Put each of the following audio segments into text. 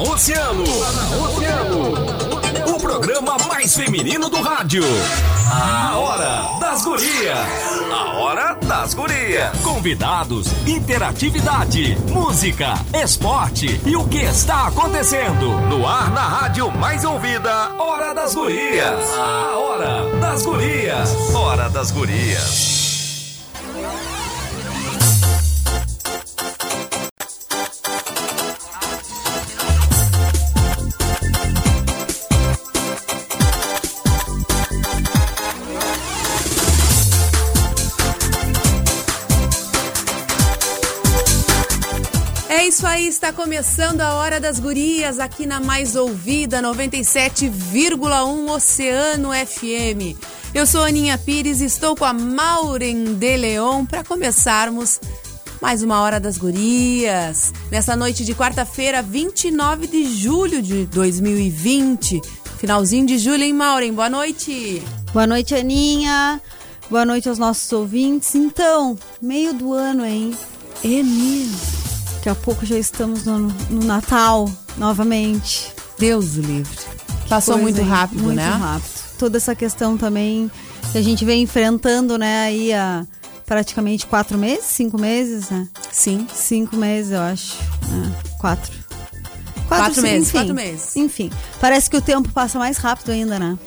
Oceano. Oceano. O programa mais feminino do rádio. A Hora das Gurias. A Hora das Gurias. Convidados, interatividade, música, esporte e o que está acontecendo. No ar na rádio mais ouvida. Hora das Gurias. A Hora das Gurias. Hora das Gurias. Isso aí, está começando a Hora das Gurias aqui na Mais Ouvida 97,1 Oceano FM. Eu sou Aninha Pires e estou com a Maureen de Leon para começarmos mais uma Hora das Gurias. Nessa noite de quarta-feira, 29 de julho de 2020. Finalzinho de julho, hein, Maureen? Boa noite. Boa noite, Aninha. Boa noite aos nossos ouvintes. Então, meio do ano, hein? É mesmo. Daqui a pouco já estamos no, no Natal novamente. Deus o livre. Passou Coisa, muito rápido, muito né? rápido. Toda essa questão também que a gente vem enfrentando, né, aí há praticamente quatro meses, cinco meses, né? Sim. Cinco meses, eu acho. É, quatro. Quatro sim, meses, enfim. quatro meses. Enfim, parece que o tempo passa mais rápido ainda, né?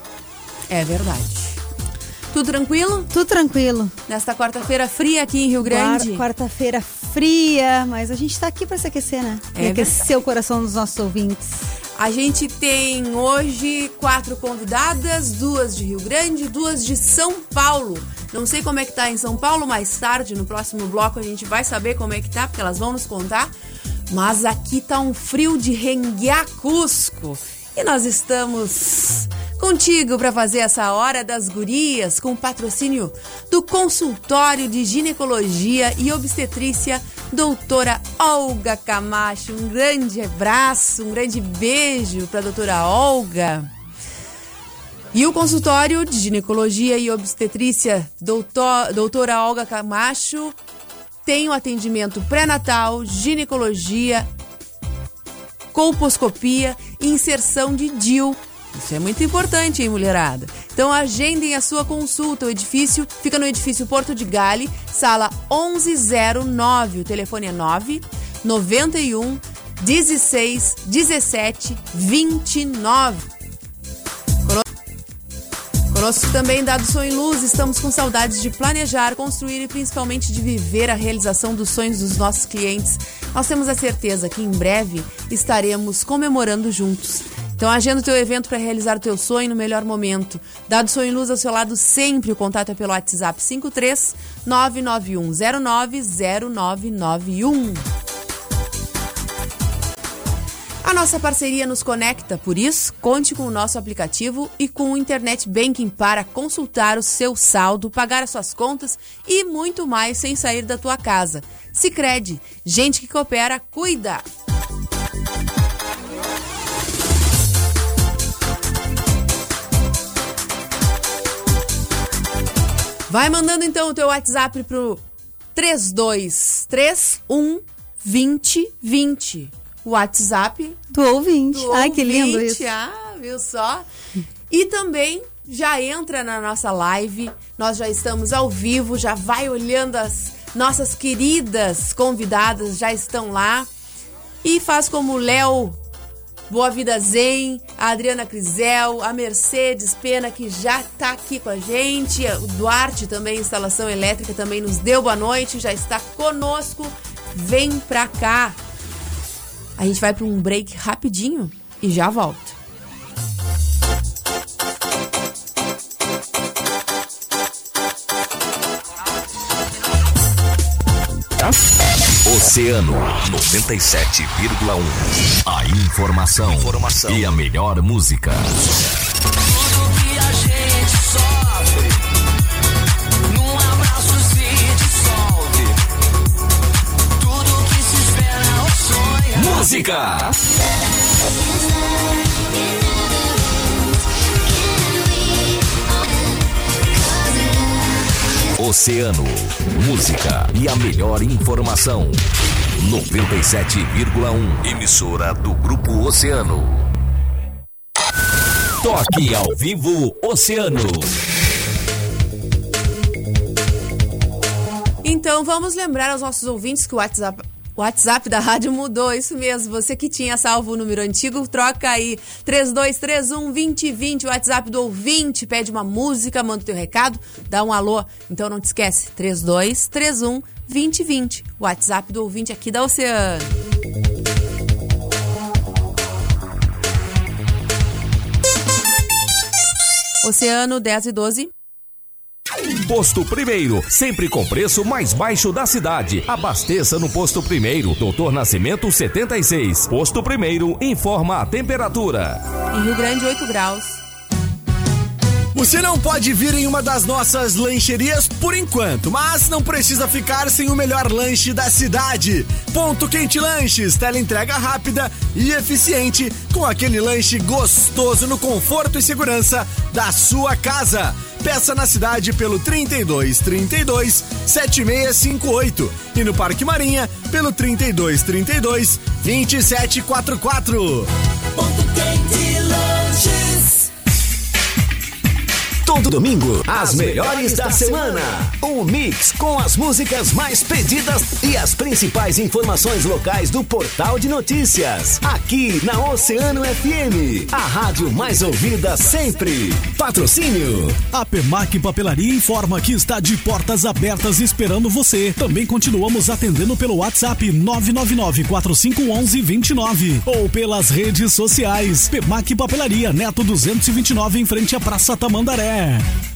É verdade. Tudo tranquilo? Tudo tranquilo. Nesta quarta-feira fria aqui em Rio Grande. Quar- Quarta-feira fria, mas a gente tá aqui pra se aquecer, né? É e aquecer o coração dos nossos ouvintes. A gente tem hoje quatro convidadas, duas de Rio Grande, duas de São Paulo. Não sei como é que tá em São Paulo, mais tarde, no próximo bloco, a gente vai saber como é que tá, porque elas vão nos contar. Mas aqui tá um frio de renguear Cusco. E nós estamos contigo para fazer essa hora das gurias com patrocínio do consultório de ginecologia e obstetrícia doutora Olga Camacho. Um grande abraço, um grande beijo para doutora Olga. E o consultório de ginecologia e obstetrícia doutor, doutora Olga Camacho tem o atendimento pré-natal, ginecologia, colposcopia e inserção de DIL. Isso é muito importante, hein, mulherada? Então agendem a sua consulta. O edifício fica no edifício Porto de Gale, sala 1109. O telefone é 9 91 16 17 29. Conosco também Dado Sonho e Luz, estamos com saudades de planejar, construir e principalmente de viver a realização dos sonhos dos nossos clientes. Nós temos a certeza que em breve estaremos comemorando juntos. Então agenda o teu evento para realizar o teu sonho no melhor momento. Dado Sonho Luz ao seu lado sempre, o contato é pelo WhatsApp 53 991090991. A nossa parceria nos conecta, por isso, conte com o nosso aplicativo e com o Internet Banking para consultar o seu saldo, pagar as suas contas e muito mais sem sair da tua casa. Sicredi, gente que coopera, cuida. Vai mandando então o teu WhatsApp pro 3231 2020. WhatsApp Do ouvinte. do Ai, que lindo ouvinte. isso. Ah, viu só? E também já entra na nossa live. Nós já estamos ao vivo, já vai olhando as nossas queridas convidadas, já estão lá. E faz como o Léo Boa Vida Zen, a Adriana Crisel, a Mercedes Pena, que já tá aqui com a gente. O Duarte também, instalação elétrica, também nos deu boa noite, já está conosco. Vem pra cá. A gente vai para um break rapidinho e já volta. Oceano 97,1. A informação, informação e a melhor música. Tudo que a gente sofre, num abraço se dissolve. Tudo que se espera ou sonha. Música! Oceano, música e a melhor informação. 97,1. Emissora do Grupo Oceano. Toque ao vivo Oceano. Então vamos lembrar aos nossos ouvintes que o WhatsApp, o WhatsApp da rádio mudou, isso mesmo. Você que tinha salvo o número antigo, troca aí 3231 2020, o WhatsApp do ouvinte, pede uma música, manda o teu recado, dá um alô. Então não te esquece, 3231 2020, o WhatsApp do ouvinte aqui da Oceano. Oceano 10 e 12. Posto Primeiro, sempre com preço mais baixo da cidade. Abasteça no Posto Primeiro, Doutor Nascimento 76. Posto Primeiro informa a temperatura. Em Rio Grande, 8 graus. Você não pode vir em uma das nossas lancherias por enquanto, mas não precisa ficar sem o melhor lanche da cidade. Ponto Quente Lanches, tela entrega rápida e eficiente, com aquele lanche gostoso no conforto e segurança da sua casa. Peça na cidade pelo 32 32 7658 e no Parque Marinha pelo 32 32 2744. Todo domingo, as melhores da semana. Um mix com as músicas mais pedidas e as principais informações locais do portal de notícias. Aqui na Oceano FM, a rádio mais ouvida sempre. Patrocínio. A Pemac Papelaria informa que está de portas abertas esperando você. Também continuamos atendendo pelo WhatsApp 999-4511-29 ou pelas redes sociais. Pemac Papelaria, Neto 229 em frente à Praça Tamandaré. Yeah.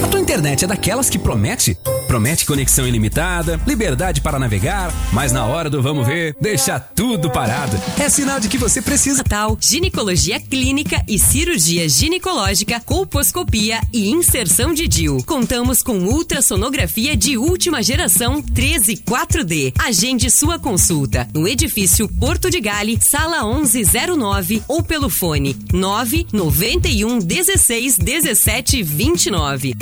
A tua internet é daquelas que promete? Promete conexão ilimitada, liberdade para navegar, mas na hora do vamos ver, deixa tudo parado. É sinal de que você precisa. Natal, ginecologia clínica e cirurgia ginecológica, colposcopia e inserção de DIU. Contamos com ultrassonografia de última geração 13 4D. Agende sua consulta no edifício Porto de Gale, sala 1109 ou pelo fone 991 16 17 29.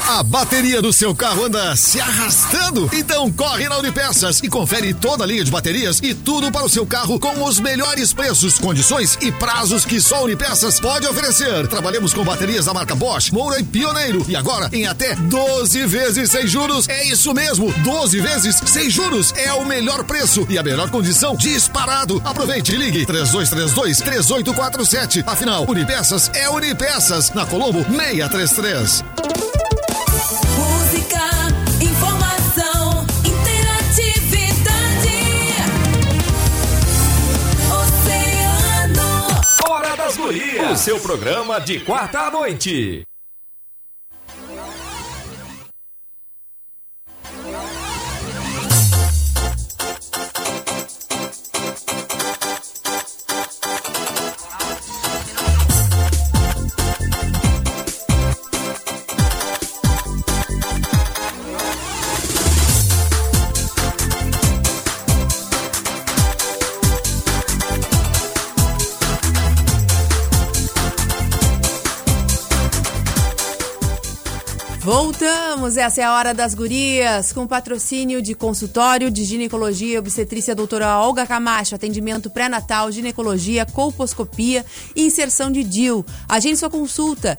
A bateria do seu carro anda se arrastando? Então corre na Unipeças e confere toda a linha de baterias e tudo para o seu carro com os melhores preços, condições e prazos que só a Unipeças pode oferecer. Trabalhamos com baterias da marca Bosch, Moura e Pioneiro e agora em até 12 vezes sem juros. É isso mesmo, 12 vezes sem juros é o melhor preço e a melhor condição disparado. Aproveite e ligue 3232 3847. Afinal, Unipeças é Unipeças na Colombo 633. Música, informação, interatividade. Oceano. Hora das Gurias. O seu programa de quarta à noite. Voltamos, essa é a hora das gurias, com patrocínio de consultório de ginecologia e obstetrícia doutora Olga Camacho, atendimento pré-natal, ginecologia, colposcopia e inserção de DIL. Agende sua consulta.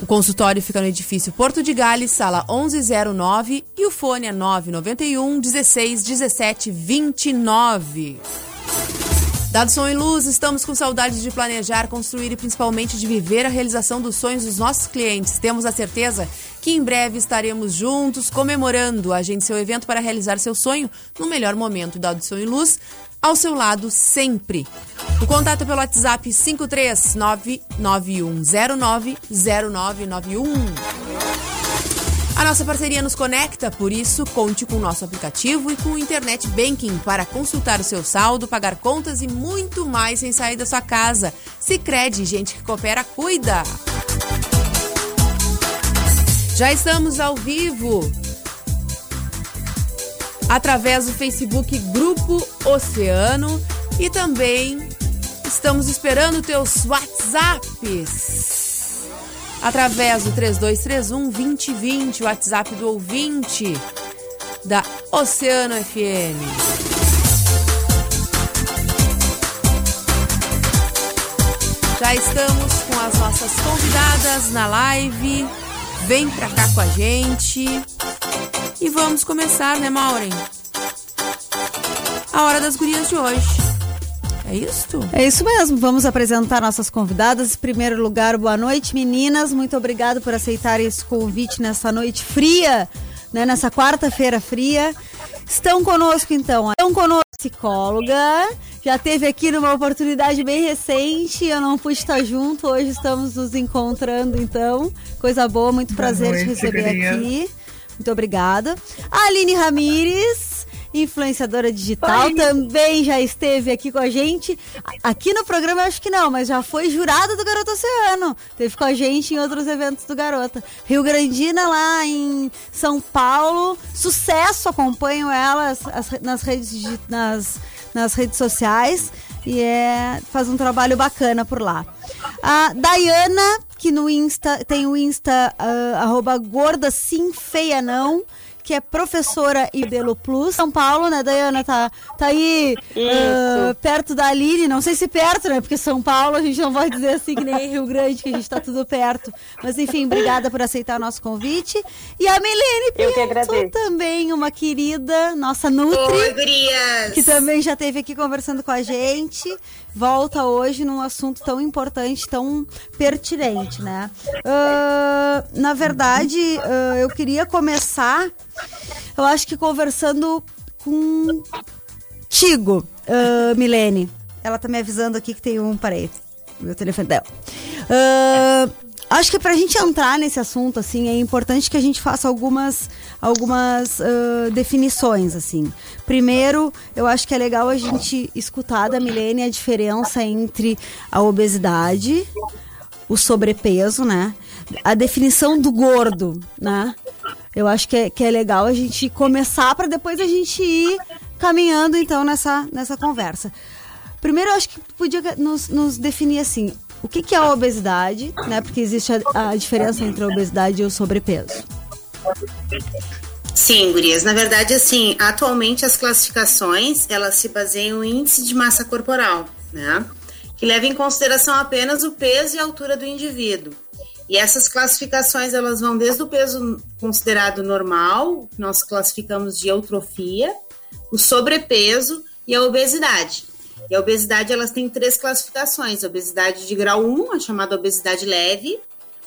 O consultório fica no edifício Porto de Gales, sala 1109 e o fone é 991 16 17 29. Dado som e luz, estamos com saudade de planejar, construir e principalmente de viver a realização dos sonhos dos nossos clientes. Temos a certeza que em breve estaremos juntos comemorando. Agende seu evento para realizar seu sonho no melhor momento. Dado som e luz, ao seu lado sempre. O contato é pelo WhatsApp 53991090991. A nossa parceria nos conecta, por isso, conte com o nosso aplicativo e com o Internet Banking para consultar o seu saldo, pagar contas e muito mais sem sair da sua casa. Se crede, gente que coopera, cuida! Já estamos ao vivo através do Facebook Grupo Oceano e também estamos esperando teus WhatsApps através do 3231 2020, o WhatsApp do ouvinte da Oceano FM. Já estamos com as nossas convidadas na live. Vem pra cá com a gente. E vamos começar, né, Maureen? A hora das gurias de hoje. É isso? É isso mesmo. Vamos apresentar nossas convidadas. Em primeiro lugar, boa noite, meninas. Muito obrigado por aceitarem esse convite nessa noite fria, né? Nessa quarta-feira fria. Estão conosco, então. Estão conosco psicóloga. Já teve aqui numa oportunidade bem recente. Eu não pude estar junto. Hoje estamos nos encontrando, então. Coisa boa, muito prazer te noite, receber guria. aqui. Muito obrigada. A Aline Ramires, influenciadora digital, Oi. também já esteve aqui com a gente. Aqui no programa eu acho que não, mas já foi jurada do Garota Oceano. Teve com a gente em outros eventos do Garota. Rio Grandina lá em São Paulo. Sucesso, acompanho ela as- as- nas, redes, nas, nas redes sociais. E é, faz um trabalho bacana por lá. A Dayana, que no Insta tem o Insta ah, arroba gorda sim feia não, que é professora e Belo Plus. São Paulo, né, Dayana? Tá, tá aí ah, perto da Aline, não sei se perto, né? Porque São Paulo a gente não pode dizer assim que nem Rio Grande, que a gente tá tudo perto. Mas enfim, obrigada por aceitar o nosso convite. E a Milene Eu que Pinto, agradeço. também uma querida, nossa Nutri Oi, gurias! que também já esteve aqui conversando com a gente. Volta hoje num assunto tão importante, tão pertinente, né? Ah, na verdade, ah, eu queria começar, eu acho que conversando contigo, ah, Milene. Ela tá me avisando aqui que tem um parede. Meu telefone dela. Ah, acho que pra gente entrar nesse assunto, assim, é importante que a gente faça algumas, algumas ah, definições, assim. Primeiro, eu acho que é legal a gente escutar da Milene a diferença entre a obesidade, o sobrepeso, né? A definição do gordo, né? Eu acho que é, que é legal a gente começar para depois a gente ir caminhando, então, nessa, nessa conversa. Primeiro, eu acho que podia nos, nos definir assim, o que, que é a obesidade, né? Porque existe a, a diferença entre a obesidade e o sobrepeso. Sim, gurias. Na verdade, assim, atualmente as classificações, elas se baseiam em índice de massa corporal, né? Que leva em consideração apenas o peso e a altura do indivíduo. E essas classificações, elas vão desde o peso considerado normal, que nós classificamos de eutrofia, o sobrepeso e a obesidade. E a obesidade, elas têm três classificações. Obesidade de grau 1, a chamada obesidade leve.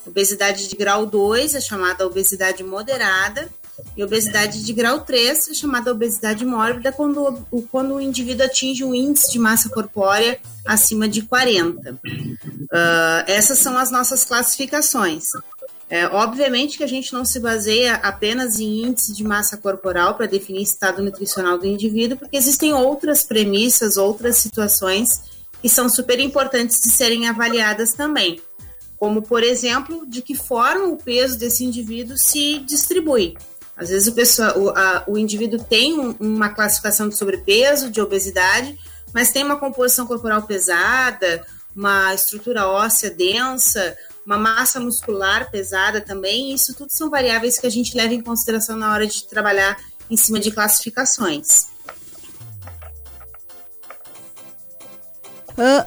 Obesidade de grau 2, a chamada obesidade moderada. E obesidade de grau 3, a chamada obesidade mórbida, quando o, quando o indivíduo atinge um índice de massa corpórea acima de 40. Ah, essas são as nossas classificações. É, obviamente que a gente não se baseia apenas em índice de massa corporal para definir estado nutricional do indivíduo, porque existem outras premissas, outras situações que são super importantes de serem avaliadas também. Como, por exemplo, de que forma o peso desse indivíduo se distribui. Às vezes o, pessoa, o, a- o indivíduo tem um- uma classificação de sobrepeso, de obesidade, mas tem uma composição corporal pesada, uma estrutura óssea densa, uma massa muscular pesada também. Isso tudo são variáveis que a gente leva em consideração na hora de trabalhar em cima de classificações. Ah,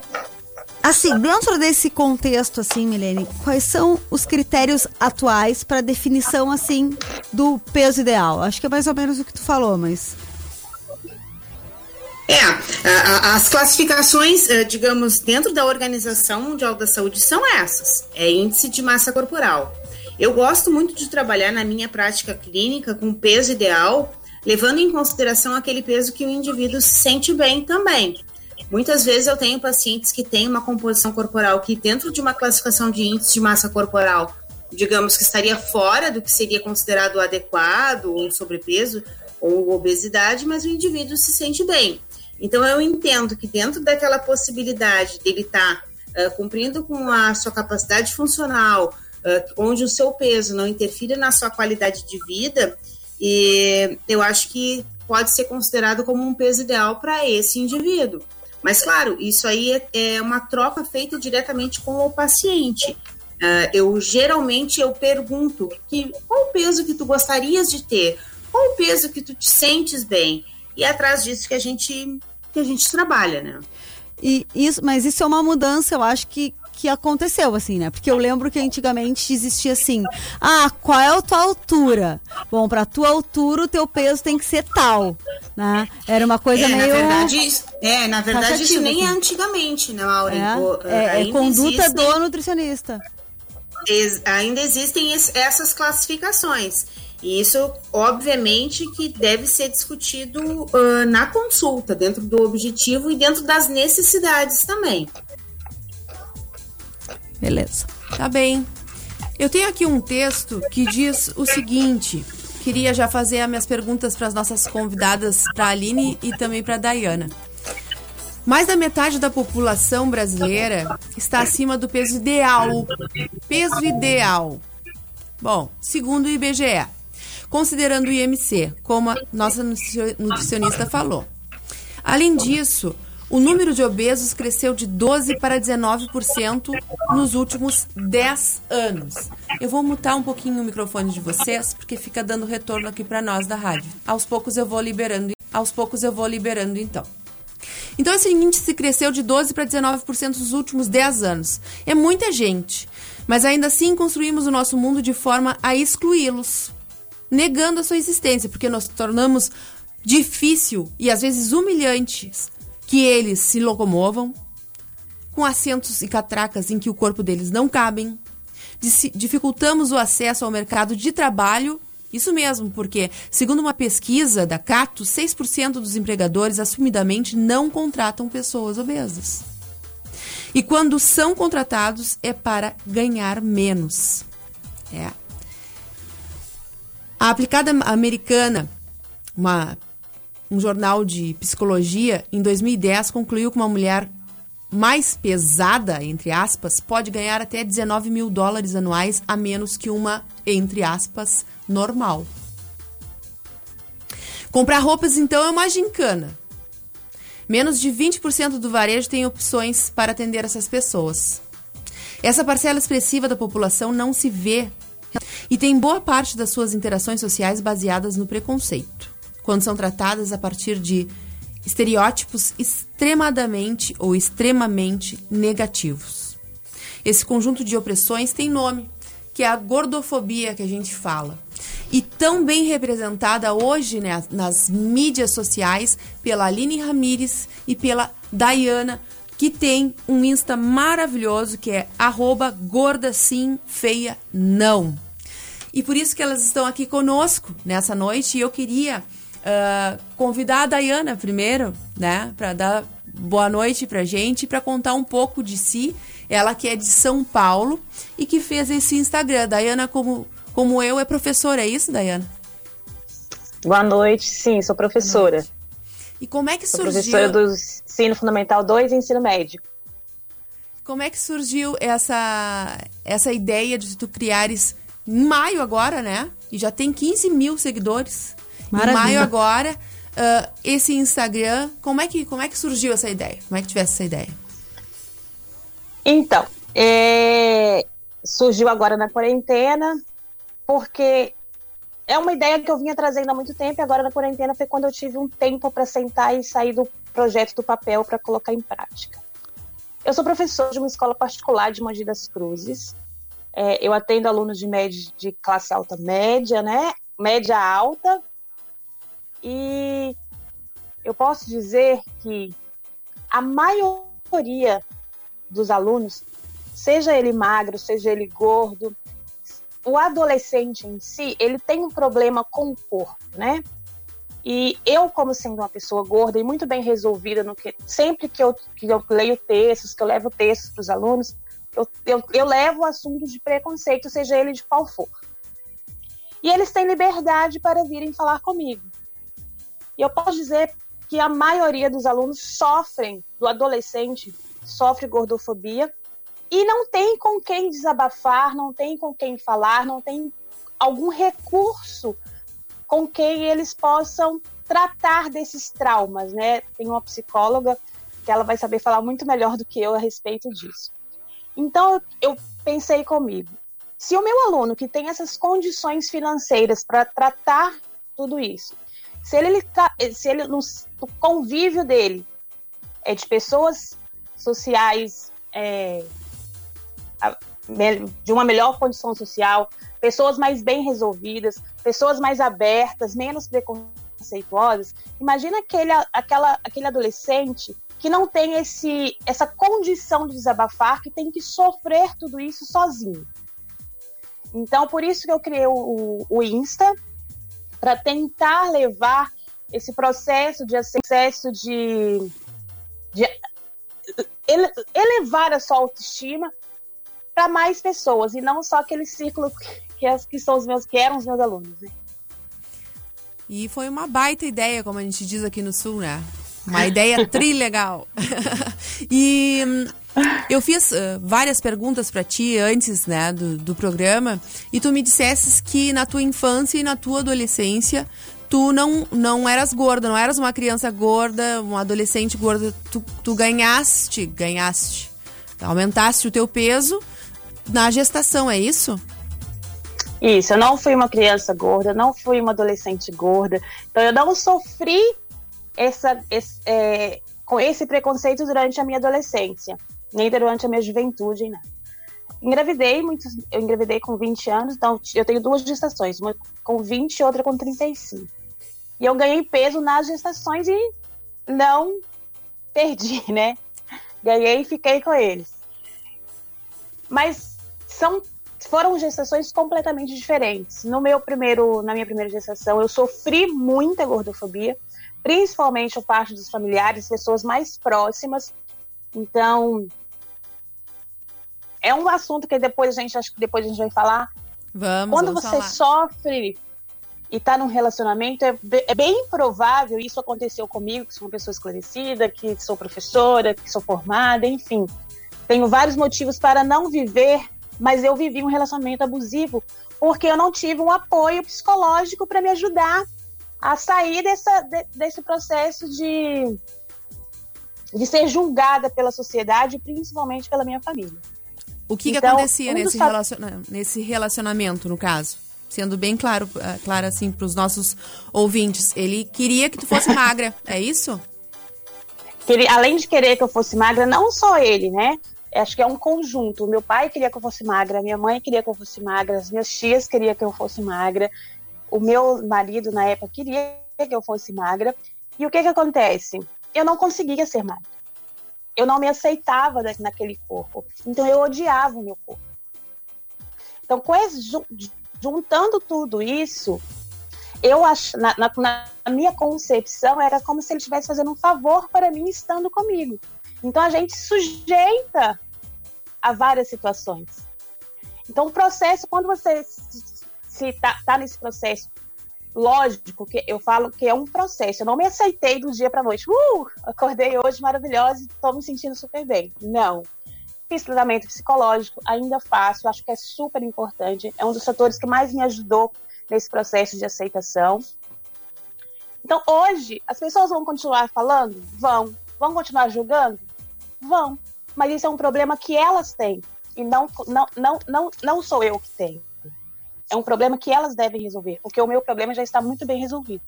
assim, dentro desse contexto, assim, Milene, quais são os critérios atuais para definição, assim, do peso ideal? Acho que é mais ou menos o que tu falou, mas... É, as classificações, eh, digamos, dentro da Organização Mundial da Saúde são essas: é índice de massa corporal. Eu gosto muito de trabalhar na minha prática clínica com peso ideal, levando em consideração aquele peso que o indivíduo se sente bem também. Muitas vezes eu tenho pacientes que têm uma composição corporal que, dentro de uma classificação de índice de massa corporal, digamos que estaria fora do que seria considerado adequado, ou sobrepeso, ou obesidade, mas o indivíduo se sente bem. Então eu entendo que dentro daquela possibilidade dele estar ah, cumprindo com a sua capacidade funcional, ah, onde o seu peso não interfira na sua qualidade de vida, e eu acho que pode ser considerado como um peso ideal para esse indivíduo. Mas claro, isso aí é, é uma troca feita diretamente com o paciente. Ah, eu geralmente eu pergunto que qual o peso que tu gostarias de ter? qual o peso que tu te sentes bem. E é atrás disso que a gente que a gente trabalha, né? E isso, mas isso é uma mudança, eu acho que que aconteceu, assim, né? Porque eu lembro que antigamente existia assim: ah, qual é a tua altura? Bom, pra tua altura, o teu peso tem que ser tal, né? Era uma coisa é, meio. Na verdade, é, na verdade isso nem é assim. antigamente, né, Maureen? É, é, é ainda conduta existem- do nutricionista. ex- ainda existem es- essas classificações. E isso, obviamente, que deve ser discutido ah, na consulta, dentro do objetivo e dentro das necessidades também. Beleza. Tá bem. Eu tenho aqui um texto que diz o seguinte. Queria já fazer as minhas perguntas para as nossas convidadas, para a Aline e também para a Dayana. Mais da metade da população brasileira está acima do peso ideal. Peso ideal. Bom, segundo o IBGE, considerando o IMC, como a nossa nutricio- nutricionista falou. Além disso, o número de obesos cresceu de 12% para 19% nos últimos 10 anos. Eu vou mutar um pouquinho o microfone de vocês, porque fica dando retorno aqui para nós da rádio. Aos poucos eu vou liberando, aos poucos eu vou liberando então. Então esse índice cresceu de 12 para 19% nos últimos 10 anos. É muita gente, mas ainda assim construímos o nosso mundo de forma a excluí-los, negando a sua existência, porque nós tornamos difícil e às vezes humilhantes que eles se locomovam com assentos e catracas em que o corpo deles não cabem. Dificultamos o acesso ao mercado de trabalho. Isso mesmo, porque, segundo uma pesquisa da Cato, 6% dos empregadores assumidamente não contratam pessoas obesas. E quando são contratados é para ganhar menos. É. A aplicada americana, uma um jornal de psicologia, em 2010, concluiu que uma mulher mais pesada, entre aspas, pode ganhar até 19 mil dólares anuais a menos que uma, entre aspas, normal. Comprar roupas, então, é uma gincana. Menos de 20% do varejo tem opções para atender essas pessoas. Essa parcela expressiva da população não se vê e tem boa parte das suas interações sociais baseadas no preconceito, quando são tratadas a partir de estereótipos extremadamente ou extremamente negativos. Esse conjunto de opressões tem nome, que é a gordofobia que a gente fala. E tão bem representada hoje né, nas mídias sociais pela Aline Ramires e pela Dayana, que tem um Insta maravilhoso que é arroba gorda sim, feia não. E por isso que elas estão aqui conosco nessa noite. E eu queria ah, convidar a Dayana primeiro, né, para dar boa noite pra gente, para contar um pouco de si. Ela que é de São Paulo e que fez esse Instagram. Dayana, como, como eu, é professora, é isso, Dayana? Boa noite, sim, sou professora. E como é que Sou surgiu? professora do ensino fundamental 2 e ensino médio. Como é que surgiu essa, essa ideia de tu criares em maio agora, né? E já tem 15 mil seguidores. Maravilha. Maio agora, ah, esse Instagram, como é, que, como é que surgiu essa ideia? Como é que tivesse essa ideia? Então, é, surgiu agora na quarentena, porque é uma ideia que eu vinha trazendo há muito tempo, e agora na quarentena foi quando eu tive um tempo para sentar e sair do projeto do papel para colocar em prática. Eu sou professora de uma escola particular de Mogi das Cruzes. É, eu atendo alunos de, média, de classe alta média, né? Média alta. E eu posso dizer que a maioria dos alunos, seja ele magro, seja ele gordo, o adolescente em si, ele tem um problema com o corpo, né? E eu, como sendo uma pessoa gorda e muito bem resolvida, no que sempre que eu, que eu leio textos, que eu levo textos para os alunos, eu, eu, eu levo o assunto de preconceito, seja ele de qual for. E eles têm liberdade para virem falar comigo. E eu posso dizer que a maioria dos alunos sofrem, do adolescente, sofre gordofobia e não tem com quem desabafar, não tem com quem falar, não tem algum recurso com quem eles possam tratar desses traumas, né? Tem uma psicóloga que ela vai saber falar muito melhor do que eu a respeito disso. Então eu pensei comigo, se o meu aluno que tem essas condições financeiras para tratar tudo isso. Se ele, tá, se ele no, o convívio dele é de pessoas sociais é, de uma melhor condição social, pessoas mais bem resolvidas, pessoas mais abertas, menos preconceituosas. Imagina aquele, aquela, aquele adolescente que não tem esse, essa condição de desabafar, que tem que sofrer tudo isso sozinho. Então, por isso que eu criei o, o Insta, para tentar levar esse processo de acesso de, de ele- elevar a sua autoestima para mais pessoas e não só aquele círculo que, que são os meus que eram os meus alunos. Né? E foi uma baita ideia, como a gente diz aqui no Sul, né? Uma ideia trilegal. e hum, eu fiz ah, várias perguntas para ti antes, né, do, do programa, e tu me dissesses que na tua infância e na tua adolescência tu não, não eras gorda, não eras uma criança gorda, um adolescente gorda, tu, tu ganhaste, ganhaste, aumentaste o teu peso na gestação, é isso? Isso, eu não fui uma criança gorda, não fui uma adolescente gorda, então eu não sofri essa, esse, é, com esse preconceito durante a minha adolescência, nem durante a minha juventude, nada. Engravidei, eu engravidei com 20 anos, então eu tenho duas gestações, uma com 20 e outra com 35. E eu ganhei peso nas gestações e não perdi, né? Ganhei e fiquei com eles. Mas são foram gestações completamente diferentes. No meu primeiro, na minha primeira gestação, eu sofri muita gordofobia, principalmente por parte dos familiares, pessoas mais próximas. Então, é um assunto que depois a gente acho que depois a gente vai falar. Vamos, Quando vamos você falar. sofre e tá num relacionamento, é, é bem provável, isso aconteceu comigo, que sou uma pessoa esclarecida, que sou professora, que sou formada, enfim. Tenho vários motivos para não viver, mas eu vivi um relacionamento abusivo porque eu não tive um apoio psicológico para me ajudar a sair dessa, de- desse processo de, de ser julgada pela sociedade, principalmente pela minha família. O que, que Então, acontecia um nesse, relaciona- nesse relacionamento, no caso? Sendo bem claro, eh, claro assim, para os nossos ouvintes. Ele queria que tu fosse magra, é isso? que ele, além de querer que eu fosse magra, não só ele, né? Acho que é um conjunto. O meu pai queria que eu fosse magra, minha mãe queria que eu fosse magra, as minhas tias queriam que eu fosse magra, o meu marido na época queria que eu fosse magra. E o que que acontece? Eu não conseguia ser magra. Eu não me aceitava naquele corpo. Então eu odiava o meu corpo. Então, juntando tudo isso, eu acho, na, na- na minha concepção, era como se ele estivesse fazendo um favor para mim estando comigo. Então a gente sujeita a várias situações. Então o processo, quando você se- se tá, tá nesse processo, lógico que eu falo que é um processo. Eu não me aceitei do dia para noite. Uh, acordei hoje maravilhosa e estou me sentindo super bem. Não. Fiz tratamento psicológico, ainda faço, acho que é super importante. É um dos fatores que mais me ajudou nesse processo de aceitação. Então, hoje, as pessoas vão continuar falando? Vão. Vão continuar julgando? Vão. Mas isso é um problema que elas têm. E não, não, não, não, não sou eu que tenho. É um problema que elas devem resolver. Porque o meu problema já está muito bem resolvido.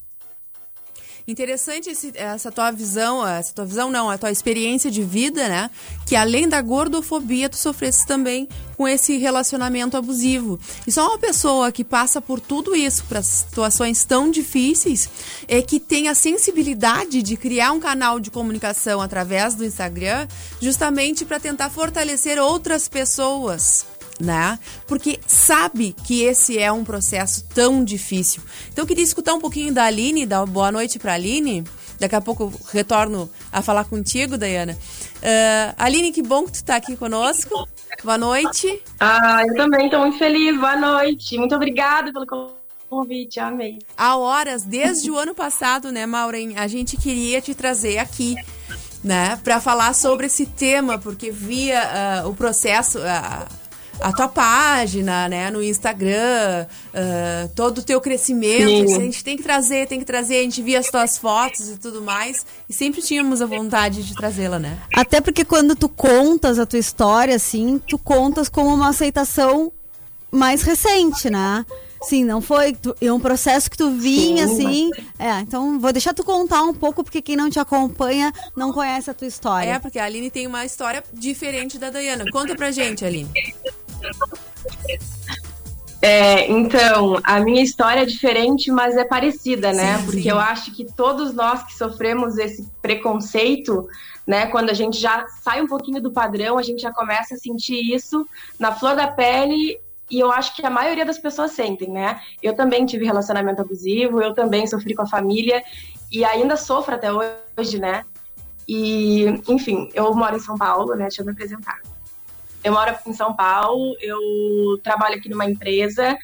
Interessante esse- essa tua visão, essa tua visão não, a tua experiência de vida, né? Que além da gordofobia, tu sofresse também com esse relacionamento abusivo. E só uma pessoa que passa por tudo isso, para situações tão difíceis, é que tem a sensibilidade de criar um canal de comunicação através do Instagram, justamente para tentar fortalecer outras pessoas né? Porque sabe que esse é um processo tão difícil. Então eu queria escutar um pouquinho da Aline, dar boa noite para a Aline. Daqui a pouco eu retorno a falar contigo, Dayana. Ah, Aline, que bom que tu está aqui conosco. Boa noite. Ah, eu também estou muito feliz. Boa noite. Muito obrigada pelo convite. Amei. Há horas, desde o ano passado, né, Maureen, a gente queria te trazer aqui, né, para falar sobre esse tema, porque via ah, o processo, ah, a tua página, né, no Instagram, ah, todo o teu crescimento, a gente tem que trazer, tem que trazer, a gente via as tuas fotos e tudo mais, e sempre tínhamos a vontade de trazê-la, né? Até porque quando tu contas a tua história, assim, tu contas como uma aceitação mais recente, né? Sim, não foi. Tu, é um processo que tu vinha, Sim, assim. É, então vou deixar tu contar um pouco, porque quem não te acompanha não conhece a tua história. É, porque a Aline tem uma história diferente da Dayana. Conta pra gente, Aline. É, então, a minha história é diferente, mas é parecida, né? Sim, Porque sim. eu acho que todos nós que sofremos esse preconceito, né, quando a gente já sai um pouquinho do padrão, a gente já começa a sentir isso na flor da pele. E eu acho que a maioria das pessoas sentem, né? Eu também tive relacionamento abusivo, eu também sofri com a família e ainda sofro até hoje, né? E, enfim, eu moro em São Paulo, né? Deixa eu me apresentar. Eu moro em São Paulo, eu trabalho aqui numa empresa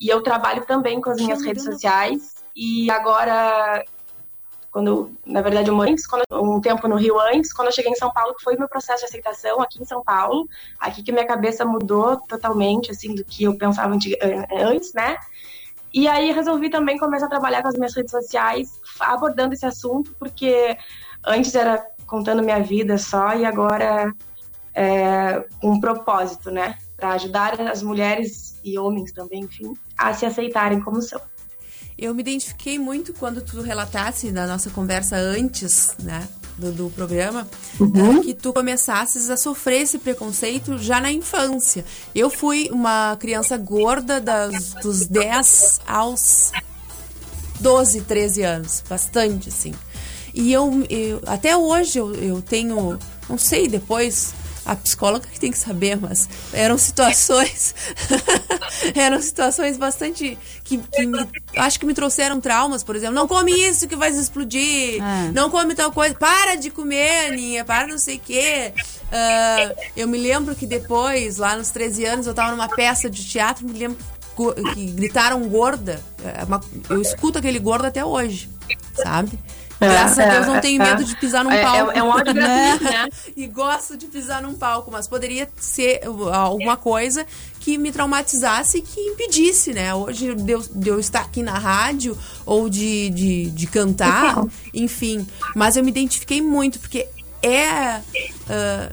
e eu trabalho também com as minhas redes sociais. E agora, quando, na verdade, eu morei antes, quando- um tempo no Rio antes, quando eu cheguei em São Paulo, que foi meu processo de aceitação aqui em São Paulo, aqui que minha cabeça mudou totalmente, assim, do que eu pensava antes, né? E aí resolvi também começar a trabalhar com as minhas redes sociais, abordando esse assunto, porque antes era contando minha vida só e agora é um propósito, né? Para ajudar as mulheres e homens também, enfim, a se aceitarem como são. Eu me identifiquei muito quando tu relatasse na nossa conversa antes, né, do, do programa, eh, que tu começasses a sofrer esse preconceito já na infância. Eu fui uma criança gorda das, dos 10 aos 12, 13 anos, bastante, assim. E eu, eu- até hoje eu, eu tenho, não sei, depois a psicóloga que tem que saber, mas eram situações, eram situações bastante que, que me- acho que me trouxeram traumas, por exemplo, não come isso que vai explodir, É. não come tal coisa, para de comer, Aninha, para não sei o quê. Ah, eu me lembro que depois, lá nos 13 anos, eu tava numa peça de teatro, me lembro que gritaram gorda. É eu escuto aquele gordo até hoje, sabe? Graças a Deus não tenho medo de pisar num É- é- palco. é um ódio gratuito, né? E gosto de pisar num palco, mas poderia ser uh, alguma coisa que me traumatizasse e que impedisse, né? Hoje de eu, de eu estar aqui na rádio ou de, de, de cantar, enfim. Mas eu me identifiquei muito, porque é. ah,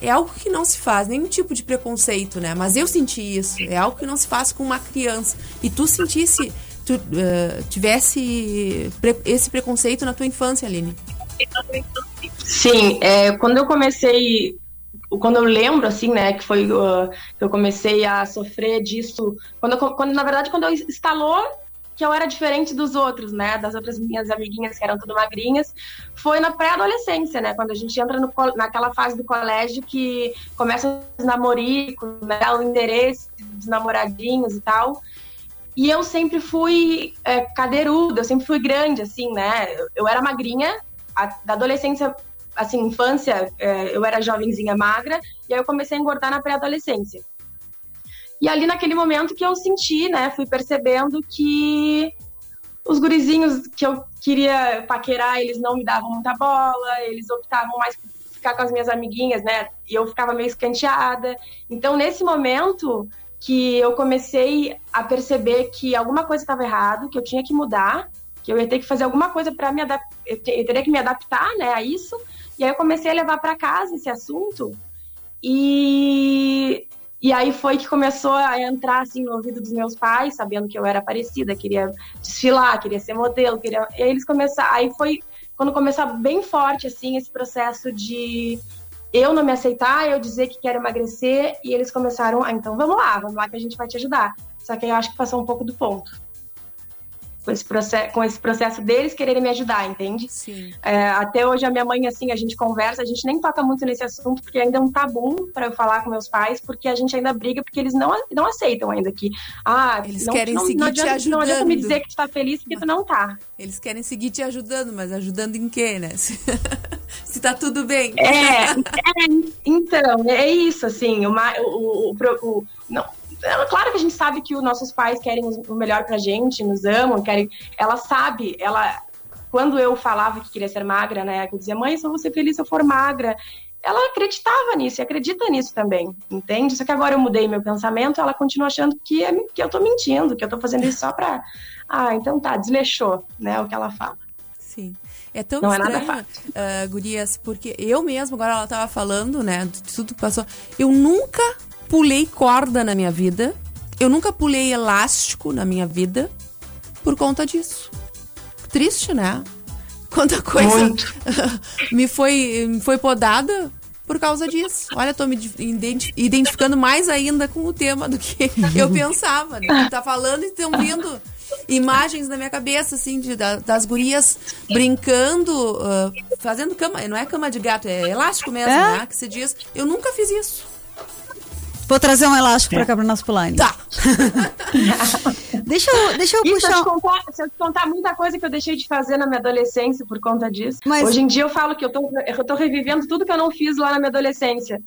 é algo que não se faz, nenhum tipo de preconceito, né? Mas eu senti isso. É algo que não se faz com uma criança. E tu sentisse, tu ah, tivesse pre- esse preconceito na tua infância, Aline. Sim, é, quando eu comecei, quando eu lembro, assim, né, que foi uh, que eu comecei a sofrer disso, quando, quando na verdade, quando eu instalou que eu era diferente dos outros, né, das outras minhas amiguinhas que eram tudo magrinhas, foi na pré-adolescência, né, quando a gente entra no, naquela fase do colégio que começa os namoricos, né, o interesse dos namoradinhos e tal, e eu sempre fui é, cadeiruda, eu sempre fui grande, assim, né? Eu, era magrinha, a- da adolescência, assim, infância, é, eu era jovenzinha magra, e aí eu comecei a engordar na pré-adolescência. E ali naquele momento que eu senti, né, fui percebendo que os gurizinhos que eu queria paquerar, eles não me davam muita bola, eles optavam mais por ficar com as minhas amiguinhas, né? E eu ficava meio escanteada. Então, nesse momento que eu comecei a perceber que alguma coisa estava errado, que eu tinha que mudar, que eu ia ter que fazer alguma coisa para me adaptar, eu te- eu teria que me adaptar, né, a isso. E aí eu comecei a levar para casa esse assunto. E e aí foi que começou a entrar assim no ouvido dos meus pais, sabendo que eu era parecida, queria desfilar, queria ser modelo, queria. E aí eles começaram. Aí foi quando começou bem forte assim esse processo de eu não me aceitar, eu dizer que quero emagrecer e eles começaram, ah, então vamos lá, vamos lá que a gente vai te ajudar. Só que aí eu acho que passou um pouco do ponto. Com esse processo, com esse processo deles quererem me ajudar, entende? Sim. É, até hoje a minha mãe, assim, a gente conversa, a gente nem toca muito nesse assunto, porque ainda é um tabu para eu falar com meus pais, porque a gente ainda briga, porque eles não, não aceitam ainda que. Ah, Eles não, querem não, seguir não te adianta, Não adianta me ajudando. dizer que tu tá feliz porque tu não tá. Eles querem seguir te ajudando, mas ajudando em quê, né? Se, tá tudo bem. É, é, então, é isso, assim, o, ma- o, o, o- o- não, é claro que a gente sabe que os nossos pais querem o melhor pra gente, nos amam, querem, ela sabe, ela, quando eu falava que queria ser magra, né, que eu dizia, mãe, só vou ser feliz se eu for magra, ela acreditava nisso e acredita nisso também, entende? Só que agora eu mudei meu pensamento, ela continua achando que, é, que eu tô mentindo, que eu tô fazendo isso só pra, ah, então tá, desleixou, né, o que ela fala. Sim. É tão Não é nada estranho, ah, gurias, porque eu mesma, agora ela tava falando, né, de tudo que passou. Eu nunca pulei corda na minha vida. eu nunca pulei elástico na minha vida por conta disso. Triste, né? Quanta coisa me foi, me foi podada por causa disso. Olha, tô me identi- identificando mais ainda com o tema do que eu pensava, né? Tá falando e estão vindo imagens na minha cabeça, assim, de, da- das gurias brincando, ah, fazendo cama. Não é cama de gato, é elástico mesmo, É? né? Que se diz. Eu nunca fiz isso. Vou trazer um elástico pra cá pro nosso. Tá. deixa eu, deixa eu E se eu, puxar. te contar, se eu te contar muita coisa que eu deixei de fazer na minha adolescência por conta disso. Mas- Hoje em dia eu falo que eu tô, eu tô revivendo tudo que eu não fiz lá na minha adolescência.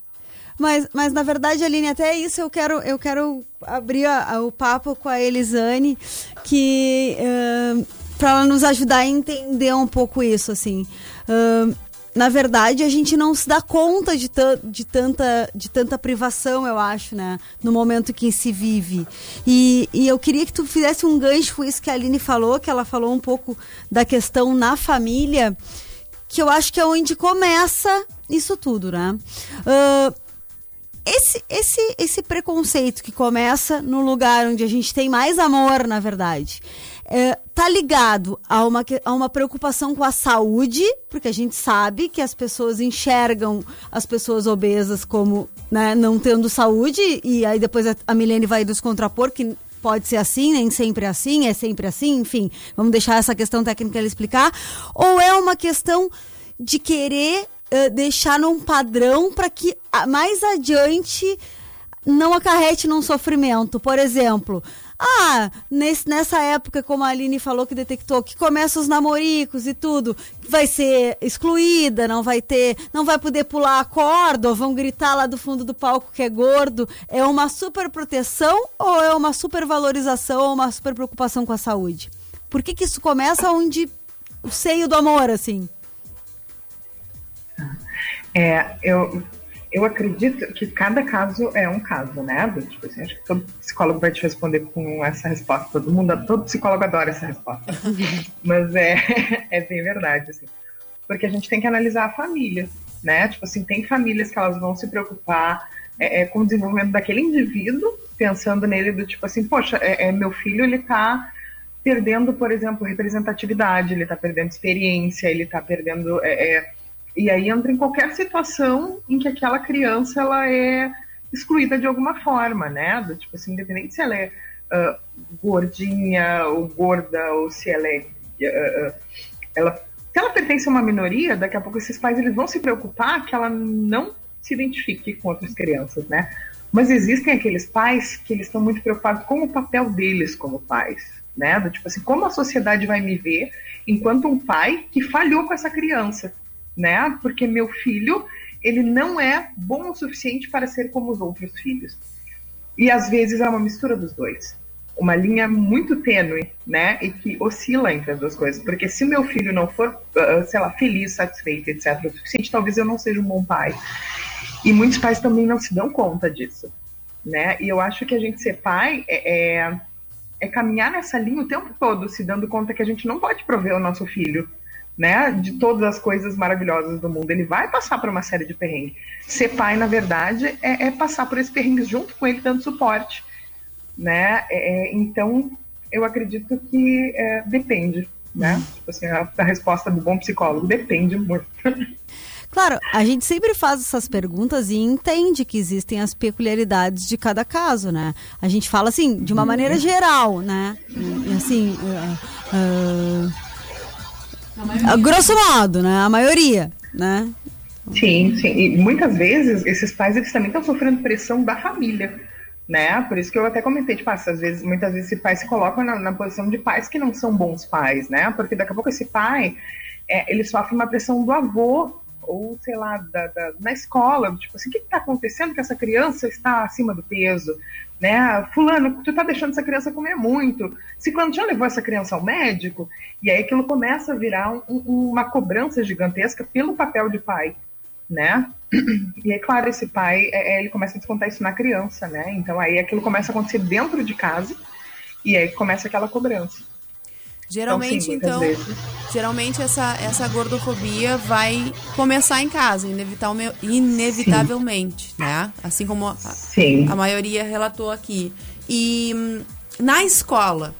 Mas, mas na verdade, Aline, até isso eu quero, eu quero abrir a- a- o papo com a Elisane, que para ela nos ajudar a entender um pouco isso, assim. Ahn, na verdade, a gente não se dá conta de, de, tanta, de tanta privação, eu acho, né? No momento que se vive. E, e eu queria que tu fizesse um gancho com isso que a Aline falou, que ela falou um pouco da questão na família, que eu acho que é onde começa isso tudo, né? Ah, esse, esse, esse preconceito que começa no lugar onde a gente tem mais amor, na verdade, é, tá ligado a uma, a uma preocupação com a saúde, porque a gente sabe que as pessoas enxergam as pessoas obesas como né, não tendo saúde, e aí depois a, a Milene vai nos contrapor que pode ser assim, nem sempre é assim, é sempre assim, enfim, vamos deixar essa questão técnica ela explicar, ou é uma questão de querer eh, deixar num padrão para que mais adiante não acarrete num sofrimento. Por exemplo, ah, nesse, nessa época, como a Aline falou que detectou, que começa os namoricos e tudo, vai ser excluída, não vai ter, não vai poder pular a corda, ou vão gritar lá do fundo do palco que é gordo. É uma super proteção ou é uma super valorização ou uma super preocupação com a saúde? Por que, que isso começa onde o seio do amor, assim? É, eu, eu acredito que cada caso é um caso, né? Tipo assim, acho que todo psicólogo vai te responder com essa resposta. Todo mundo, todo psicólogo adora essa resposta. Mas é, é bem verdade, assim. Porque a gente tem que analisar a família, né? Tipo assim, tem famílias que elas vão se preocupar é, é, com o desenvolvimento daquele indivíduo, pensando nele do tipo assim, poxa, é, é, meu filho, ele tá perdendo, por exemplo, representatividade, ele tá perdendo experiência, ele tá perdendo... é, é, e aí entra em qualquer situação em que aquela criança ela é excluída de alguma forma, né? Do, tipo assim, independente se ela é ah, gordinha ou gorda ou se ela é ah, ela se ela pertence a uma minoria, daqui a pouco esses pais eles vão se preocupar que ela não se identifique com outras crianças, né? Mas existem aqueles pais que eles estão muito preocupados com o papel deles como pais, né? Do tipo assim, como a sociedade vai me ver enquanto um pai que falhou com essa criança, né? Porque meu filho, ele não é bom o suficiente para ser como os outros filhos. E às vezes é uma mistura dos dois. Uma linha muito tênue, né? E que oscila entre as duas coisas. Porque se meu filho não for, ah, sei lá, feliz, satisfeito, etc., o suficiente, talvez eu não seja um bom pai. E muitos pais também não se dão conta disso, né? E eu acho que a gente ser pai é, é, é caminhar nessa linha o tempo todo, se dando conta que a gente não pode prover o nosso filho, né? De todas as coisas maravilhosas do mundo. Ele vai passar por uma série de perrengues. Ser pai, na verdade, é, é passar por esses perrengues junto com ele, dando suporte, né? É, é, então, eu acredito que é, depende, né? Tipo assim, a, a resposta do bom psicólogo depende muito. Claro, a gente sempre faz essas perguntas e entende que existem as peculiaridades de cada caso, né? A gente fala assim, de uma maneira geral, né? E assim, ah, a grosso modo, né? A maioria, né? Sim, sim. E muitas vezes esses pais eles também estão sofrendo pressão da família, né? Por isso que eu até comentei, tipo, ah, às vezes, muitas vezes esse pai se coloca na, na posição de pais que não são bons pais, né? Porque daqui a pouco esse pai é, ele sofre uma pressão do avô ou sei lá da, da- na escola, tipo assim, o que está acontecendo que essa criança está acima do peso, né? Fulano, tu tá deixando essa criança comer muito. Ciclano já levou essa criança ao médico e aí aquilo começa a virar um- um- uma cobrança gigantesca pelo papel de pai, né? E aí, claro, esse pai, é, é, ele começa a descontar isso na criança, né? Então aí aquilo começa a acontecer dentro de casa e aí começa aquela cobrança. Geralmente, sim, muitas então, vezes. geralmente essa, essa gordofobia vai começar em casa, inevitavelme- inevitavelmente, né? Assim como a, a maioria relatou aqui. E hum, na escola,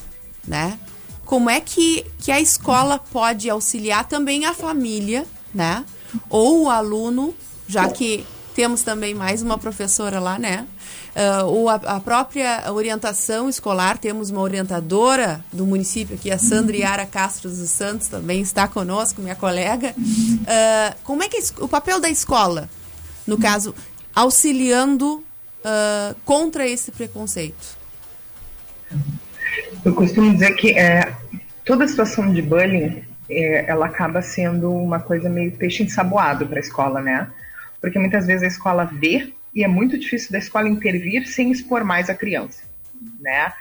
né? Como é que, que a escola pode auxiliar também a família, né? Ou o aluno, já que temos também mais uma professora lá, né? Uh, ou a, a, própria orientação escolar, temos uma orientadora do município aqui, a Sandra Yara Castro dos Santos, também está conosco, minha colega. Uh, como é que é o papel da escola, no caso, auxiliando uh, contra esse preconceito? Eu costumo dizer que é, toda situação de bullying, é, ela acaba sendo uma coisa meio peixe ensaboado para a escola, né? Porque muitas vezes a escola vê e é muito difícil da escola intervir sem expor mais a criança, né?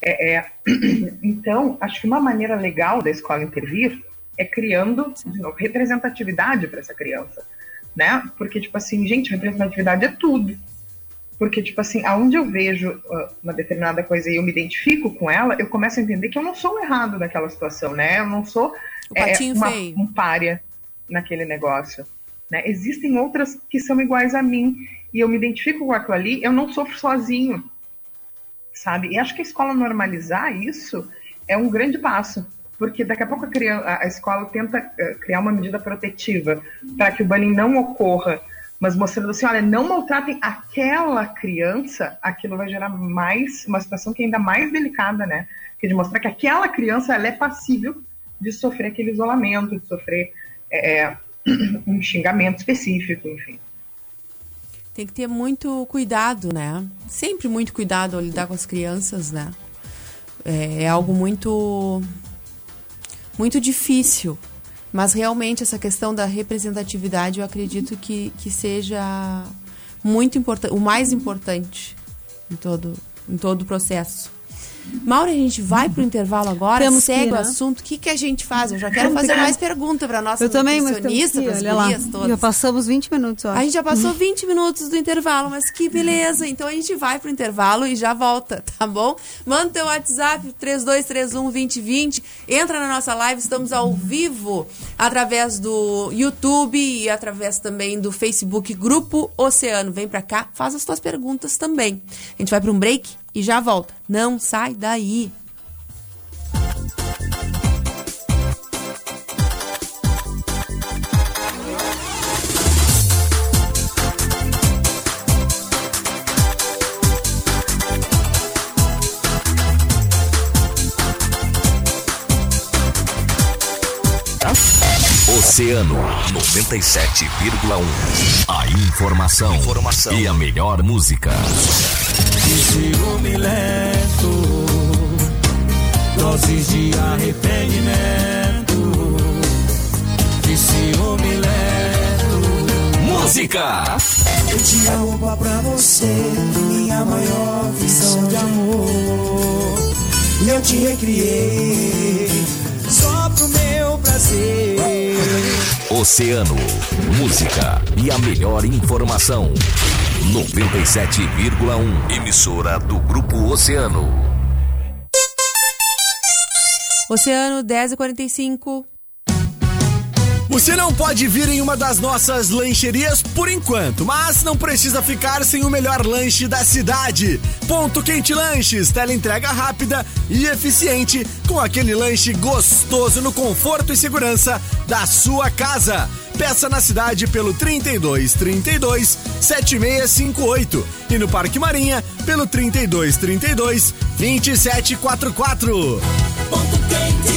É, é, então, acho que uma maneira legal da escola intervir é criando, de novo, representatividade para essa criança, né? Porque, tipo assim, gente, representatividade é tudo. Porque, tipo assim, aonde eu vejo uh, uma determinada coisa e eu me identifico com ela, eu começo a entender que eu não sou o errado naquela situação, né? Eu não sou é, uma, um párea naquele negócio. Né? Existem outras que são iguais a mim e eu me identifico com aquilo ali, eu não sofro sozinho, sabe? E acho que a escola normalizar isso é um grande passo, porque daqui a pouco a, criança, a escola tenta uh, criar uma medida protetiva para que o bullying não ocorra, mas mostrando assim, olha, não maltratem aquela criança, aquilo vai gerar mais uma situação que é ainda mais delicada, né? Que de mostrar que aquela criança ela é passível de sofrer aquele isolamento, de sofrer é, um xingamento específico, enfim. Tem que ter muito cuidado, né? Sempre muito cuidado ao lidar com as crianças, né? É, é algo muito muito difícil. Mas realmente essa questão da representatividade eu acredito que, que seja muito importante, o mais importante em todo, em todo o processo. Mauro, a gente vai pro intervalo agora, Temos segue que o né? assunto. O que, que a gente faz? Eu já quero fazer mais pergunta para nossa Eu também, nutricionista, para as lá. todas. Já passamos 20 minutos, acho. A gente já passou 20 minutos do intervalo, mas que beleza. Então a gente vai pro intervalo e já volta, tá bom? Manda teu WhatsApp 3231-2020. Entra na nossa live, estamos ao vivo através do YouTube e através também do Facebook Grupo Oceano. Vem pra cá, faz as tuas perguntas também. A gente vai para um break e já volta. Não sai daí. Oceano 97,1. A informação, informação e a melhor música. ciúme lento, doses de arrependimento, de ciúme lento. Música! Eu te amo pra pra você, minha maior visão de amor. E eu te recriei, só pro meu prazer. Oceano, música e a melhor informação. 97,1. Emissora do Grupo Oceano. Oceano 10 e 45. Você não pode vir em uma das nossas lancherias por enquanto, mas não precisa ficar sem o melhor lanche da cidade. Ponto Quente Lanches, tela entrega rápida e eficiente, com aquele lanche gostoso no conforto e segurança da sua casa. Peça na cidade pelo 32 32 7658 e no Parque Marinha pelo 32 32 2744. Ponto Quente.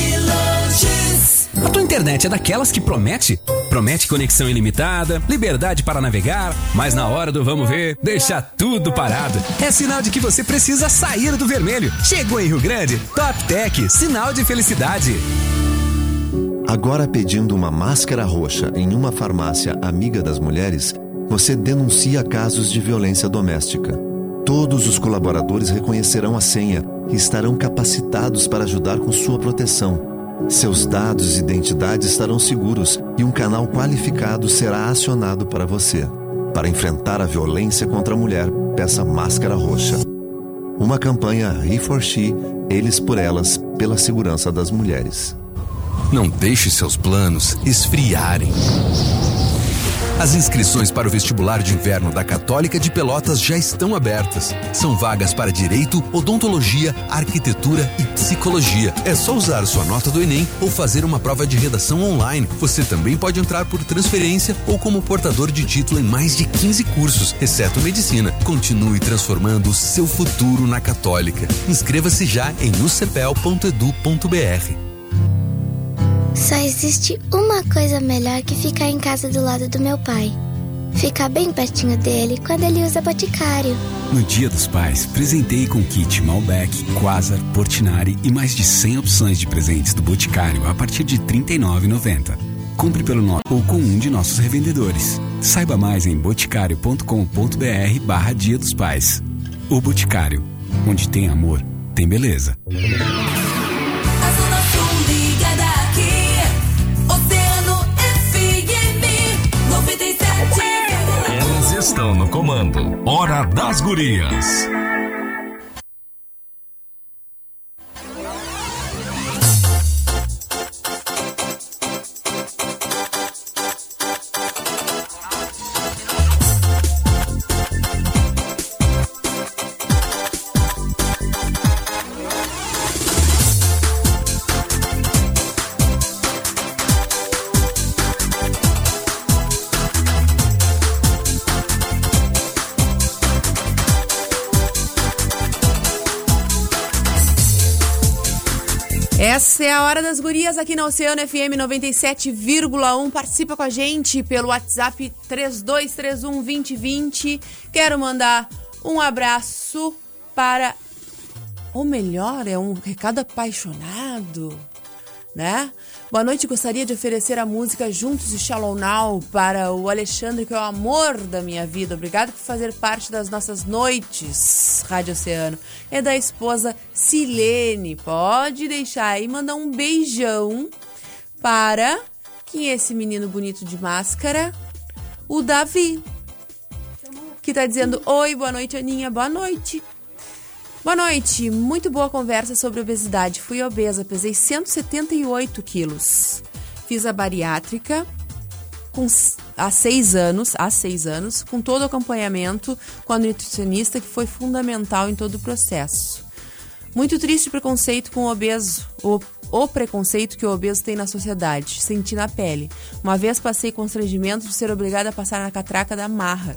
A tua internet é daquelas que promete? Promete conexão ilimitada, liberdade para navegar, mas na hora do vamos ver, deixa tudo parado. É sinal de que você precisa sair do vermelho. Chegou em Rio Grande, Top Tech, sinal de felicidade. Agora pedindo uma máscara roxa em uma farmácia amiga das mulheres, você denuncia casos de violência doméstica. Todos os colaboradores reconhecerão a senha e estarão capacitados para ajudar com sua proteção. Seus dados e identidades estarão seguros e um canal qualificado será acionado para você. Para enfrentar a violência contra a mulher, peça Máscara Roxa. Uma campanha He for She, Eles por Elas, pela segurança das mulheres. Não deixe seus planos esfriarem. As inscrições para o vestibular de inverno da Católica de Pelotas já estão abertas. São vagas para Direito, Odontologia, Arquitetura e Psicologia. É só usar sua nota do Enem ou fazer uma prova de redação online. Você também pode entrar por transferência ou como portador de título em mais de 15 cursos, exceto Medicina. Continue transformando o seu futuro na Católica. Inscreva-se já em ucepel.edu.br. Só existe uma coisa melhor que ficar em casa do lado do meu pai. Ficar bem pertinho dele quando ele usa boticário. No Dia dos Pais, presenteie com kit Malbec, Quasar, Portinari e mais de 100 opções de presentes do Boticário a partir de R$ 39,90. Compre pelo nosso ou com um de nossos revendedores. Saiba mais em boticário.com.br barra Dia dos Pais. O Boticário, onde tem amor, tem beleza. Estão no comando. Hora das Gurias. Gurias aqui na Oceano FM 97,1. Participa com a gente pelo WhatsApp 3231 2020. Quero mandar um abraço para. Ou melhor, é um recado apaixonado, né? Boa noite, gostaria de oferecer a música Juntos e Shallow Now para o Alexandre, que é o amor da minha vida. Obrigado por fazer parte das nossas noites, Rádio Oceano. É da esposa Silene. Pode deixar aí, mandar um beijão para quem é esse menino bonito de máscara? O Davi. Que tá dizendo: Oi, boa noite, Aninha, boa noite. Boa noite, muito boa conversa sobre obesidade. Fui obesa, pesei 178 quilos. Fiz a bariátrica com, há seis anos, há seis anos, com todo o acompanhamento com a nutricionista, que foi fundamental em todo o processo. Muito triste o preconceito com o obeso, o, o preconceito que o obeso tem na sociedade. Senti na pele. Uma vez passei constrangimento de ser obrigada a passar na catraca da marra.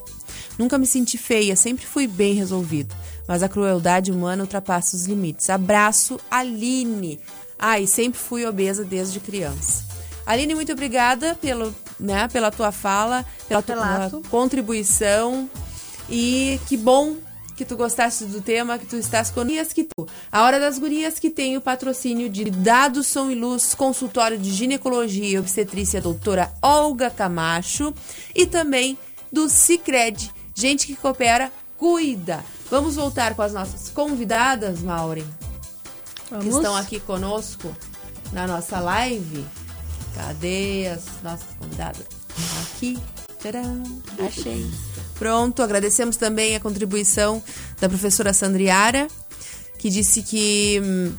Nunca me senti feia, sempre fui bem resolvida. Mas a crueldade humana ultrapassa os limites. Abraço, Aline. Ai, sempre fui obesa desde criança. Aline, muito obrigada pelo, né, pela tua fala, pela tua contribuição. E que bom que tu gostaste do tema, que tu estás com Gurias que tu. A Hora das Gurias que tem o patrocínio de Dados Som e Luz, consultório de ginecologia e obstetrícia doutora Olga Camacho e também do Cicred. Gente que coopera, cuida. Vamos voltar com as nossas convidadas, Maureen, que Vamos. estão aqui conosco na nossa live. Cadê as nossas convidadas? Aqui. Tcharam, achei. Pronto, agradecemos também a contribuição da professora Sandriara, que disse que hum,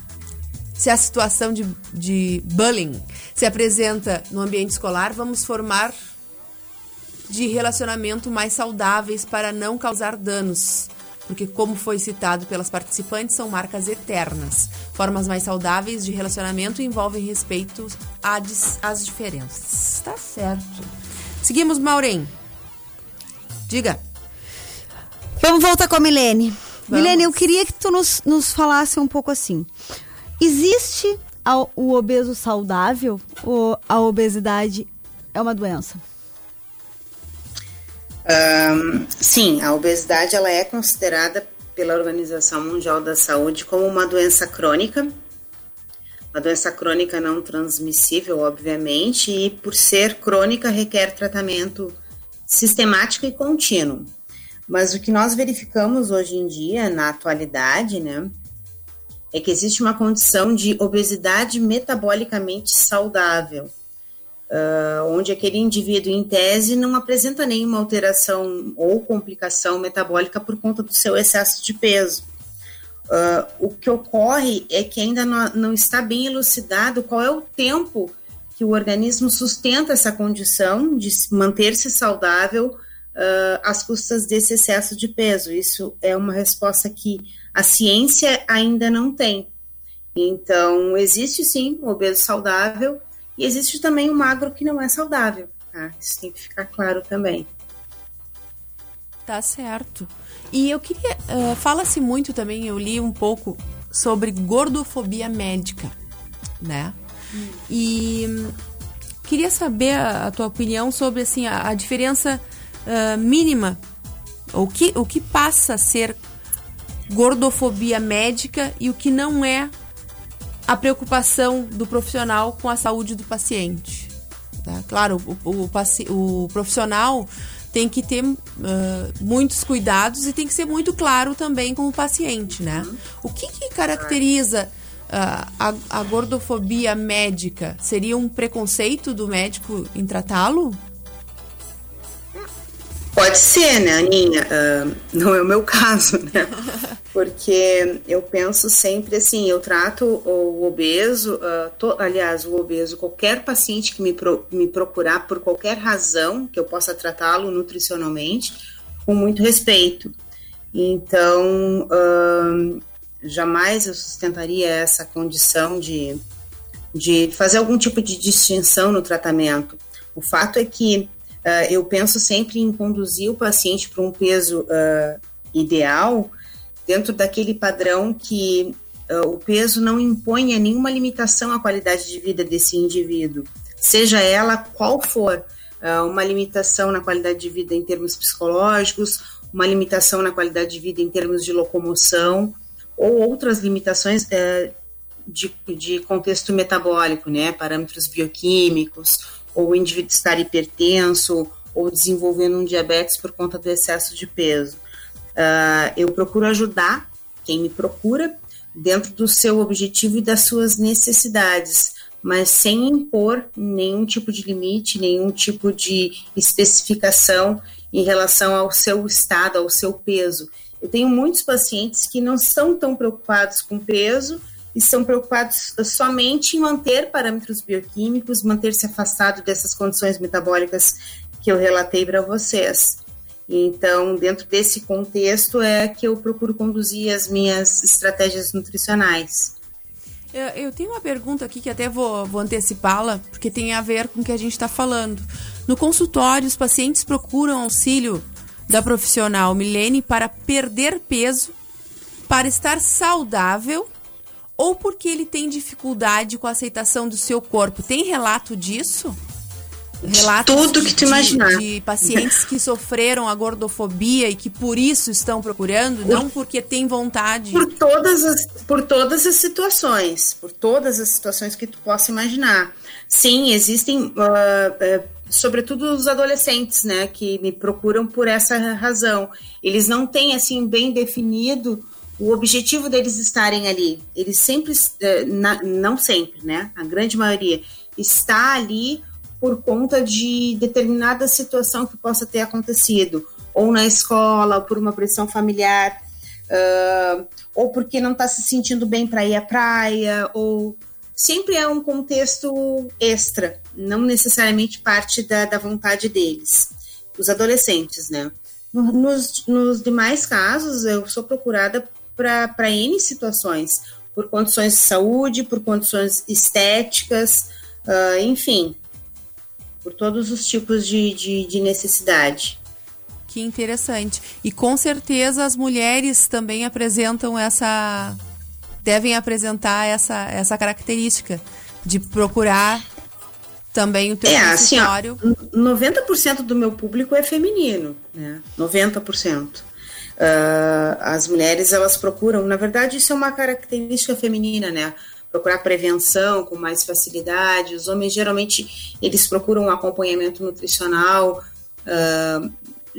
se a situação de, de bullying se apresenta no ambiente escolar, vamos formar de relacionamento mais saudáveis para não causar danos. Porque, como foi citado pelas participantes, são marcas eternas. Formas mais saudáveis de relacionamento envolvem respeito às diferenças. Tá certo. Seguimos, Maureen. Diga. Vamos voltar com a Milene. Vamos. Milene, eu queria que tu nos, nos falasse um pouco assim. Existe a- o obeso saudável ou a obesidade é uma doença? Ahn, sim, a obesidade ela é considerada pela Organização Mundial da Saúde como uma doença crônica, uma doença crônica não transmissível, obviamente, e por ser crônica requer tratamento sistemático e contínuo. Mas o que nós verificamos hoje em dia, na atualidade, né, é que existe uma condição de obesidade metabolicamente saudável, ah, onde aquele indivíduo, em tese, não apresenta nenhuma alteração ou complicação metabólica por conta do seu excesso de peso. Ah, o que ocorre é que ainda não, não está bem elucidado qual é o tempo que o organismo sustenta essa condição de se- manter-se saudável ah, às custas desse excesso de peso. Isso é uma resposta que a ciência ainda não tem. Então, existe sim o obeso saudável e existe também o magro que não é saudável. Tá? Isso tem que ficar claro também. Tá certo. E eu queria. ah, Fala-se muito também, eu li um pouco sobre gordofobia médica, né? E hum, queria saber a, a tua opinião sobre assim, a, a diferença ah, mínima, o que, o que passa a ser gordofobia médica e o que não é a preocupação do profissional com a saúde do paciente. tá? Claro, o, o, paci- o profissional tem que ter ah, muitos cuidados e tem que ser muito claro também com o paciente, né? O que, que caracteriza ah, a, a gordofobia médica? Seria um preconceito do médico em tratá-lo? Pode ser, né, Aninha? Ah, não é o meu caso, né? Porque eu penso sempre assim, eu trato o obeso, ah, to- aliás, o obeso, qualquer paciente que me, pro- me procurar por qualquer razão que eu possa tratá-lo nutricionalmente, com muito respeito. Então, ah, jamais eu sustentaria essa condição de, de fazer algum tipo de distinção no tratamento. O fato é que ah, eu penso sempre em conduzir o paciente para um peso ah, ideal dentro daquele padrão que ah, o peso não imponha nenhuma limitação à qualidade de vida desse indivíduo, seja ela qual for, uma limitação na qualidade de vida em termos psicológicos, uma limitação na qualidade de vida em termos de locomoção ou outras limitações eh, de, de contexto metabólico, né, parâmetros bioquímicos, ou o indivíduo estar hipertenso, ou desenvolvendo um diabetes por conta do excesso de peso. Ah, eu procuro ajudar quem me procura dentro do seu objetivo e das suas necessidades, mas sem impor nenhum tipo de limite, nenhum tipo de especificação em relação ao seu estado, ao seu peso. Eu tenho muitos pacientes que não são tão preocupados com peso estão preocupados somente em manter parâmetros bioquímicos, manter-se afastado dessas condições metabólicas que eu relatei para vocês. Então, dentro desse contexto é que eu procuro conduzir as minhas estratégias nutricionais. Eu, tenho uma pergunta aqui que até vou, vou antecipá-la, porque tem a ver com o que a gente está falando. No consultório, os pacientes procuram auxílio da profissional Milene para perder peso, para estar saudável ou porque ele tem dificuldade com a aceitação do seu corpo. Tem relato disso? Relatos tudo que tu de- imaginar. De pacientes que sofreram a gordofobia e que por isso estão procurando, não porque tem vontade. Por todas as, por todas as situações, por todas as situações que tu possa imaginar. Sim, existem, ah, eh, sobretudo os adolescentes, né, que me procuram por essa razão. Eles não têm, assim, bem definido o objetivo deles estarem ali. Eles sempre, eh, na- não sempre, né, a grande maioria, está ali por conta de determinada situação que possa ter acontecido, ou na escola, ou por uma pressão familiar, ah, ou porque não está se sentindo bem para ir à praia, ou sempre é um contexto extra, não necessariamente parte da, da vontade deles, os adolescentes, né? No- Nos, nos demais casos, eu sou procurada para N situações, por condições de saúde, por condições estéticas, ah, enfim, por todos os tipos de, de, de necessidade. Que interessante. E com certeza as mulheres também apresentam essa. devem apresentar essa, essa característica de procurar também o teu É, assim, ó, consultório. 90% do meu público é feminino, né? 90%. Ah, as mulheres, elas procuram, na verdade, isso é uma característica feminina, né? Procurar prevenção com mais facilidade. Os homens, geralmente, eles procuram um acompanhamento nutricional, ah,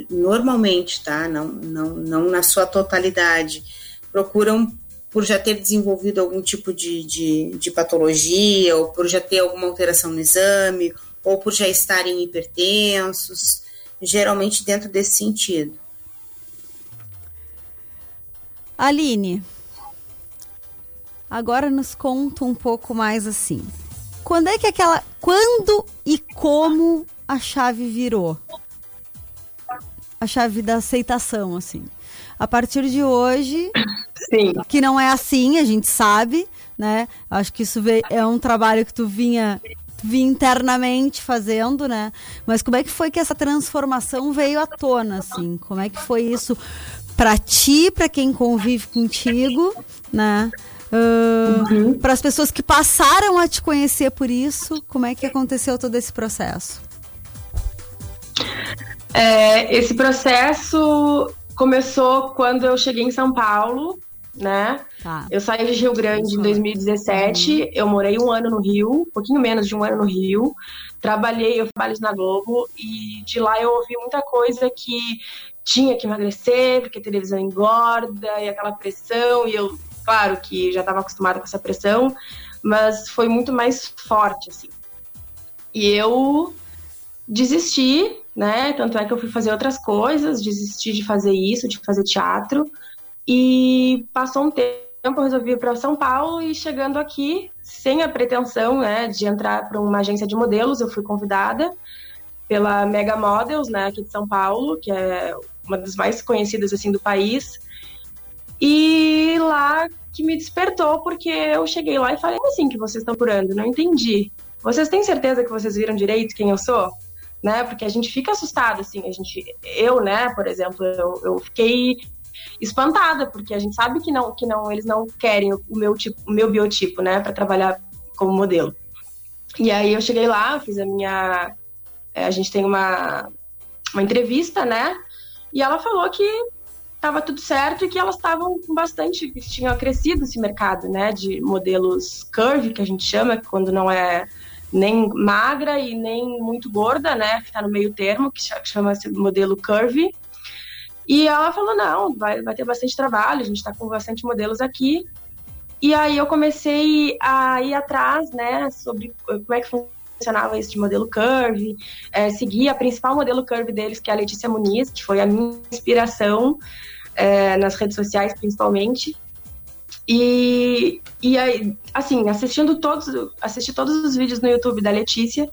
normalmente, tá? Não, não, não na sua totalidade. Procuram por já ter desenvolvido algum tipo de, de, de patologia, ou por já ter alguma alteração no exame, ou por já estarem hipertensos, geralmente dentro desse sentido. Aline, agora nos conta um pouco mais assim. quando é que aquela. Quando e como a chave virou? A chave da aceitação, assim. A partir de hoje. Sim. Que não é assim, a gente sabe, né? Acho que isso é um trabalho que tu vinha, tu vinha internamente fazendo, né? Mas como é que foi que essa transformação veio à tona, assim? Como é que foi isso pra ti, pra quem convive contigo, né? Para as pessoas que passaram a te conhecer por isso, como é que aconteceu todo esse processo? É, esse processo começou quando eu cheguei em São Paulo, né? Tá. Eu saí de Rio Grande em 2017, eu morei um ano no Rio, um pouquinho menos de um ano no Rio. Trabalhei, eu trabalho na Globo e de lá eu ouvi muita coisa que tinha que emagrecer, porque a televisão engorda e aquela pressão, e eu, claro que já estava acostumada com essa pressão, mas foi muito mais forte, assim. E eu desisti, né? Tanto é que eu fui fazer outras coisas, desisti de fazer isso, de fazer teatro. E passou um tempo, eu resolvi ir para São Paulo e chegando aqui, sem a pretensão, né, de entrar para uma agência de modelos, eu fui convidada pela Mega Models, né, aqui de São Paulo, que é uma das mais conhecidas assim do país. E lá que me despertou, porque eu cheguei lá e falei, assim que vocês estão procurando? Não entendi. Vocês têm certeza que vocês viram direito quem eu sou? Né? Porque a gente fica assustado, assim, a gente, eu, né, por exemplo, eu, eu fiquei espantada, porque a gente sabe que não, que não, eles não querem o meu tipo, o meu biotipo, né, para trabalhar como modelo. E aí eu cheguei lá, fiz a minha, é, a gente tem uma, uma entrevista, né, e ela falou que estava tudo certo e que elas estavam com bastante, que tinha crescido esse mercado, né, de modelos curvy, que a gente chama, quando não é nem magra e nem muito gorda, né, que está no meio termo, que cha- chama-se modelo curvy. E ela falou, não, vai, vai ter bastante trabalho, a gente está com bastante modelos aqui. E aí eu comecei a ir atrás, né, sobre como é que funcionava esse de modelo curvy, é, segui a principal modelo curvy deles, que é a Letícia Muniz, que foi a minha inspiração é, nas redes sociais, principalmente. E, e aí, assim, assistindo todos, assisti todos os vídeos no YouTube da Letícia,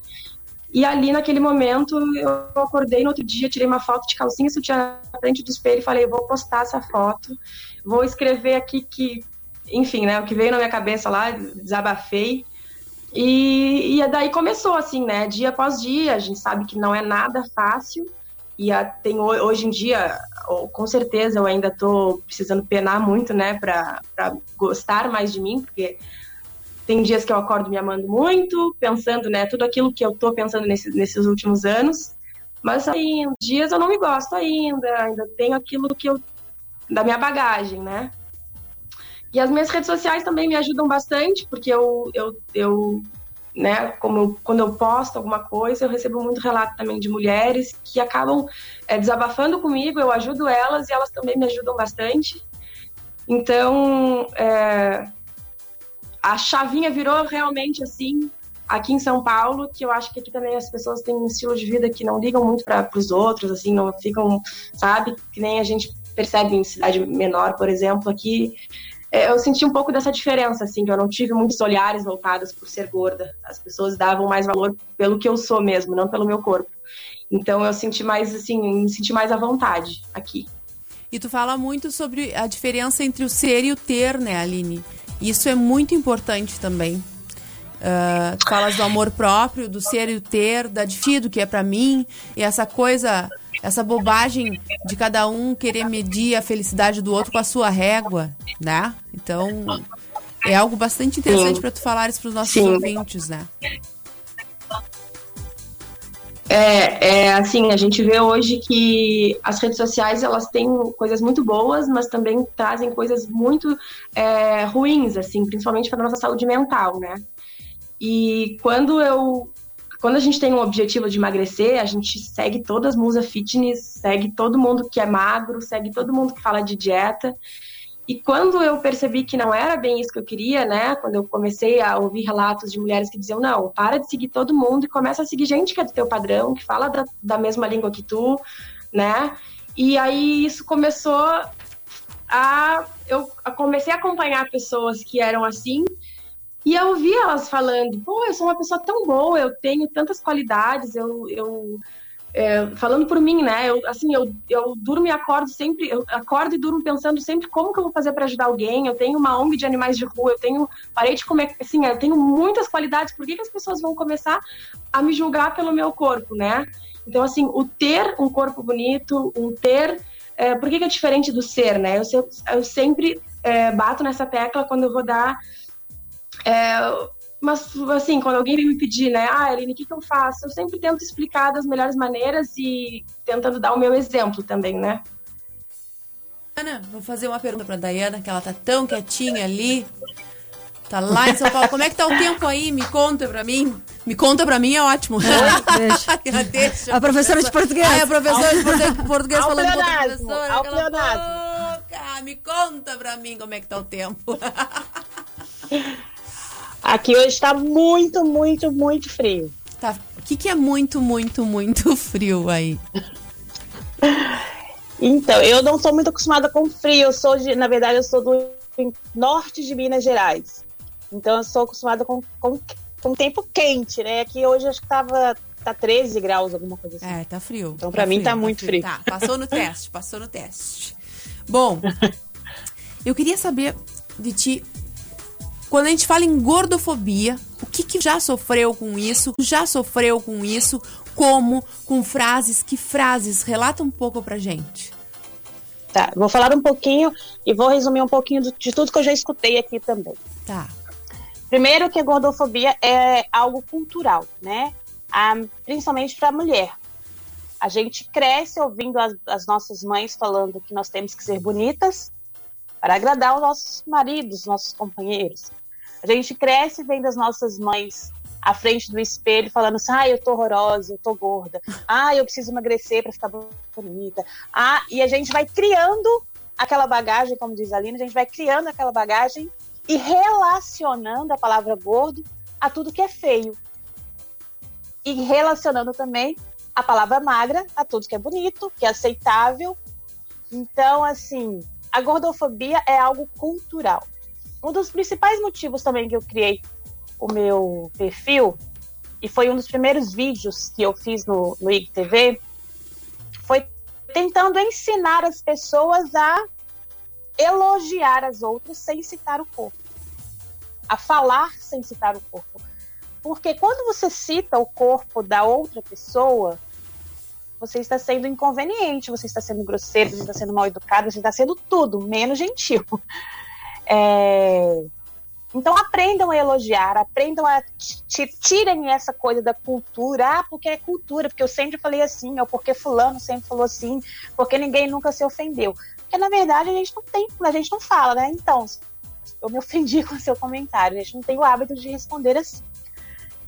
e ali naquele momento eu acordei no outro dia, tirei uma foto de calcinha sutiã na frente do espelho e falei, vou postar essa foto, vou escrever aqui que, enfim, né, o que veio na minha cabeça lá, desabafei. E, e daí começou assim, né, dia após dia, a gente sabe que não é nada fácil, e a, tem ho- hoje em dia, com certeza eu ainda tô precisando penar muito, né, pra, pra gostar mais de mim, porque tem dias que eu acordo me amando muito, pensando, né, tudo aquilo que eu tô pensando nesse, nesses últimos anos. Mas aí, dias eu não me gosto ainda, ainda tenho aquilo que eu da minha bagagem, né? E as minhas redes sociais também me ajudam bastante, porque eu, eu, eu né, como eu- quando eu posto alguma coisa, eu recebo muito relato também de mulheres que acabam é, desabafando comigo, eu ajudo elas e elas também me ajudam bastante. Então, é, a chavinha virou realmente assim aqui em São Paulo, que eu acho que aqui também as pessoas têm um estilo de vida que não ligam muito para os outros, assim, não ficam, sabe, que nem a gente percebe em cidade menor, por exemplo, aqui eu senti um pouco dessa diferença, assim, que eu não tive muitos olhares voltados por ser gorda. As pessoas davam mais valor pelo que eu sou mesmo, não pelo meu corpo. Então eu senti mais, assim, me senti mais à vontade aqui. E tu fala muito sobre a diferença entre o ser e o ter, né, Aline? Isso é muito importante também. Ah, tu falas do amor próprio, do ser e o ter, da defia do que é pra mim, e essa coisa, essa bobagem de cada um querer medir a felicidade do outro com a sua régua, né? Então, é algo bastante interessante pra tu falares pros nossos Sim. ouvintes, né? É, é assim, a gente vê hoje que as redes sociais elas têm coisas muito boas, mas também trazem coisas muito é, ruins, assim, principalmente para nossa saúde mental, né? E quando eu quando a gente tem um objetivo de emagrecer, a gente segue todas as musas fitness, segue todo mundo que é magro, segue todo mundo que fala de dieta. E quando eu percebi que não era bem isso que eu queria, né? Quando eu comecei a ouvir relatos de mulheres que diziam, não, para de seguir todo mundo e começa a seguir gente que é do teu padrão, que fala da, da mesma língua que tu, né? E aí isso começou a. Eu comecei a acompanhar pessoas que eram assim. E eu ouvi elas falando, pô, eu sou uma pessoa tão boa, eu tenho tantas qualidades, eu, eu é, falando por mim, né? Eu, assim, eu, eu durmo e acordo sempre, eu acordo e durmo pensando sempre como que eu vou fazer para ajudar alguém. Eu tenho uma ONG de animais de rua, eu tenho parei de comer, assim, eu tenho muitas qualidades. Por que, que as pessoas vão começar a me julgar pelo meu corpo, né? Então, assim, o ter um corpo bonito, um ter, é, por que, que é diferente do ser, né? Eu, eu sempre é, bato nessa tecla quando eu vou dar é, mas, assim, quando alguém vem me pedir, né, ah, Eline, o que, que eu faço? Eu sempre tento explicar das melhores maneiras e tentando dar o meu exemplo também, né? Ana, vou fazer uma pergunta pra Dayana, que ela tá tão quietinha ali. Tá lá em São Paulo. Como é que tá o tempo aí? Me conta pra mim. Me conta pra mim é ótimo. Deixa. Deixa. A professora de português. Ai, a professora de português, português Ao falando com outra professora. ao boca. Me conta pra mim como é que tá o tempo. Aqui hoje está muito, muito, muito frio. Tá. O que, que é muito, muito, muito frio aí? Então, eu não sou muito acostumada com frio. Eu sou de, na verdade, eu sou do norte de Minas Gerais. Então, eu sou acostumada com, com, com tempo quente, né? Aqui hoje acho que tava tá 13 graus, alguma coisa assim. É, tá frio. Então, pra mim, tá muito frio. Tá, passou no teste, passou no teste. Bom, eu queria saber de ti, quando a gente fala em gordofobia, o que, que já sofreu com isso? Já sofreu com isso? Como? Com frases? Que frases? Relata um pouco pra gente. Tá, vou falar um pouquinho e vou resumir um pouquinho de tudo que eu já escutei aqui também. Tá. Primeiro que a gordofobia é algo cultural, né? Ah, principalmente para a mulher. A gente cresce ouvindo as, as nossas mães falando que nós temos que ser bonitas para agradar os nossos maridos, nossos companheiros. A gente cresce vendo as nossas mães à frente do espelho falando assim: ah, eu tô horrorosa, eu tô gorda, ah, eu preciso emagrecer para ficar bonita. Ah, e a gente vai criando aquela bagagem, como diz a Lina, a gente vai criando aquela bagagem e relacionando a palavra gordo a tudo que é feio. E relacionando também a palavra magra a tudo que é bonito, que é aceitável. Então, assim, a gordofobia é algo cultural. Um dos principais motivos também que eu criei o meu perfil, e foi um dos primeiros vídeos que eu fiz no, no IGTV, foi tentando ensinar as pessoas a elogiar as outras sem citar o corpo. A falar sem citar o corpo. Porque quando você cita o corpo da outra pessoa, você está sendo inconveniente, você está sendo grosseiro, você está sendo mal educado, você está sendo tudo, menos gentil. É, Então aprendam a elogiar, aprendam a ti- tirem essa coisa da cultura, ah, porque é cultura, porque eu sempre falei assim, ou porque fulano sempre falou assim, porque ninguém nunca se ofendeu. Porque na verdade a gente não tem, a gente não fala, né? Então, eu me ofendi com o seu comentário, a gente não tem o hábito de responder assim.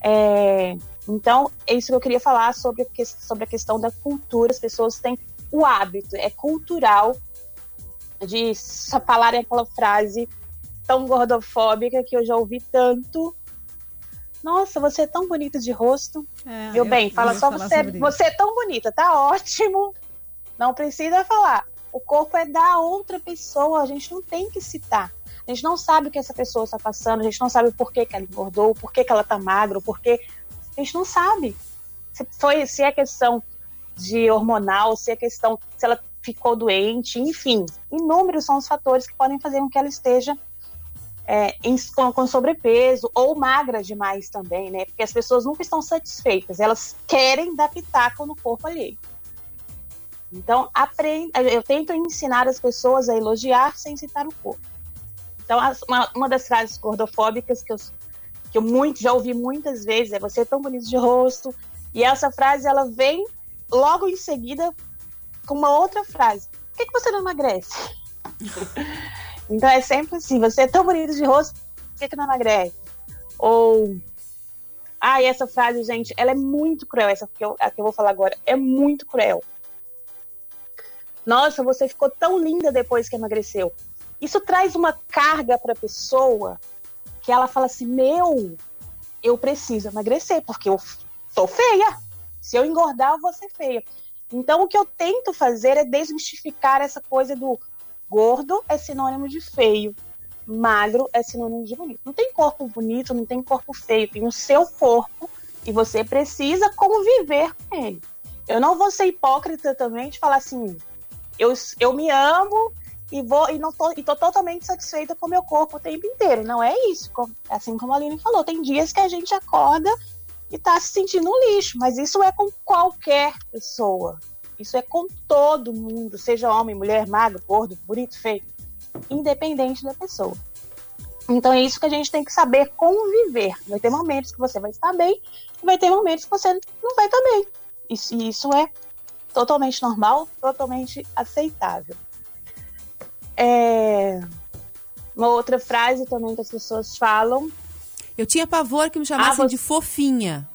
É, então, é isso que eu queria falar sobre, sobre a questão da cultura. As pessoas têm o hábito, é cultural de só falarem aquela frase tão gordofóbica que eu já ouvi tanto. Nossa, você é tão bonita de rosto. É, Meu eu- bem, fala só você. isso. Você é tão bonita, tá ótimo. Não precisa falar. O corpo é da outra pessoa, a gente não tem que citar. A gente não sabe o que essa pessoa está passando, a gente não sabe o porquê que ela engordou, o porquê que ela tá magra, o porquê. A gente não sabe. Se, foi, se é questão de hormonal, se é questão se ela ficou doente, enfim. Inúmeros são os fatores que podem fazer com que ela esteja é, em- com, com sobrepeso ou magra demais também, né? Porque as pessoas nunca estão satisfeitas, elas querem dar pitaco no corpo alheio. Então, aprenda, eu tento ensinar as pessoas a elogiar sem citar o corpo. Então, uma, uma das frases gordofóbicas que eu, que eu muito, já ouvi muitas vezes é você é tão bonito de rosto. E essa frase, ela vem logo em seguida com uma outra frase. Por que, que você não emagrece? então, é sempre assim, você é tão bonito de rosto, por que, que não emagrece? Ou... Ah, e essa frase, gente, ela é muito cruel. Essa que eu, a que eu vou falar agora é muito cruel. Nossa, você ficou tão linda depois que emagreceu. Isso traz uma carga para a pessoa que ela fala assim: Meu, eu preciso emagrecer, porque eu sou feia. Se eu engordar, eu vou ser feia. Então, o que eu tento fazer é desmistificar essa coisa do gordo é sinônimo de feio, magro é sinônimo de bonito. Não tem corpo bonito, não tem corpo feio, tem o seu corpo e você precisa conviver com ele. Eu não vou ser hipócrita também de falar assim, eu, eu me amo e vou e não tô, e tô totalmente satisfeita com o meu corpo o tempo inteiro. Não é isso. Com- Assim como a Aline falou, tem dias que a gente acorda e tá se sentindo um lixo, mas isso é com qualquer pessoa. Isso é com todo mundo, seja homem, mulher, magro, gordo, bonito, feio, independente da pessoa. Então é isso que a gente tem que saber conviver. Vai ter momentos que você vai estar bem, e vai ter momentos que você não vai estar bem. Isso, e isso é totalmente normal, totalmente aceitável. É, Uma outra frase também que as pessoas falam. Eu tinha pavor que me chamassem Ah, de fofinha.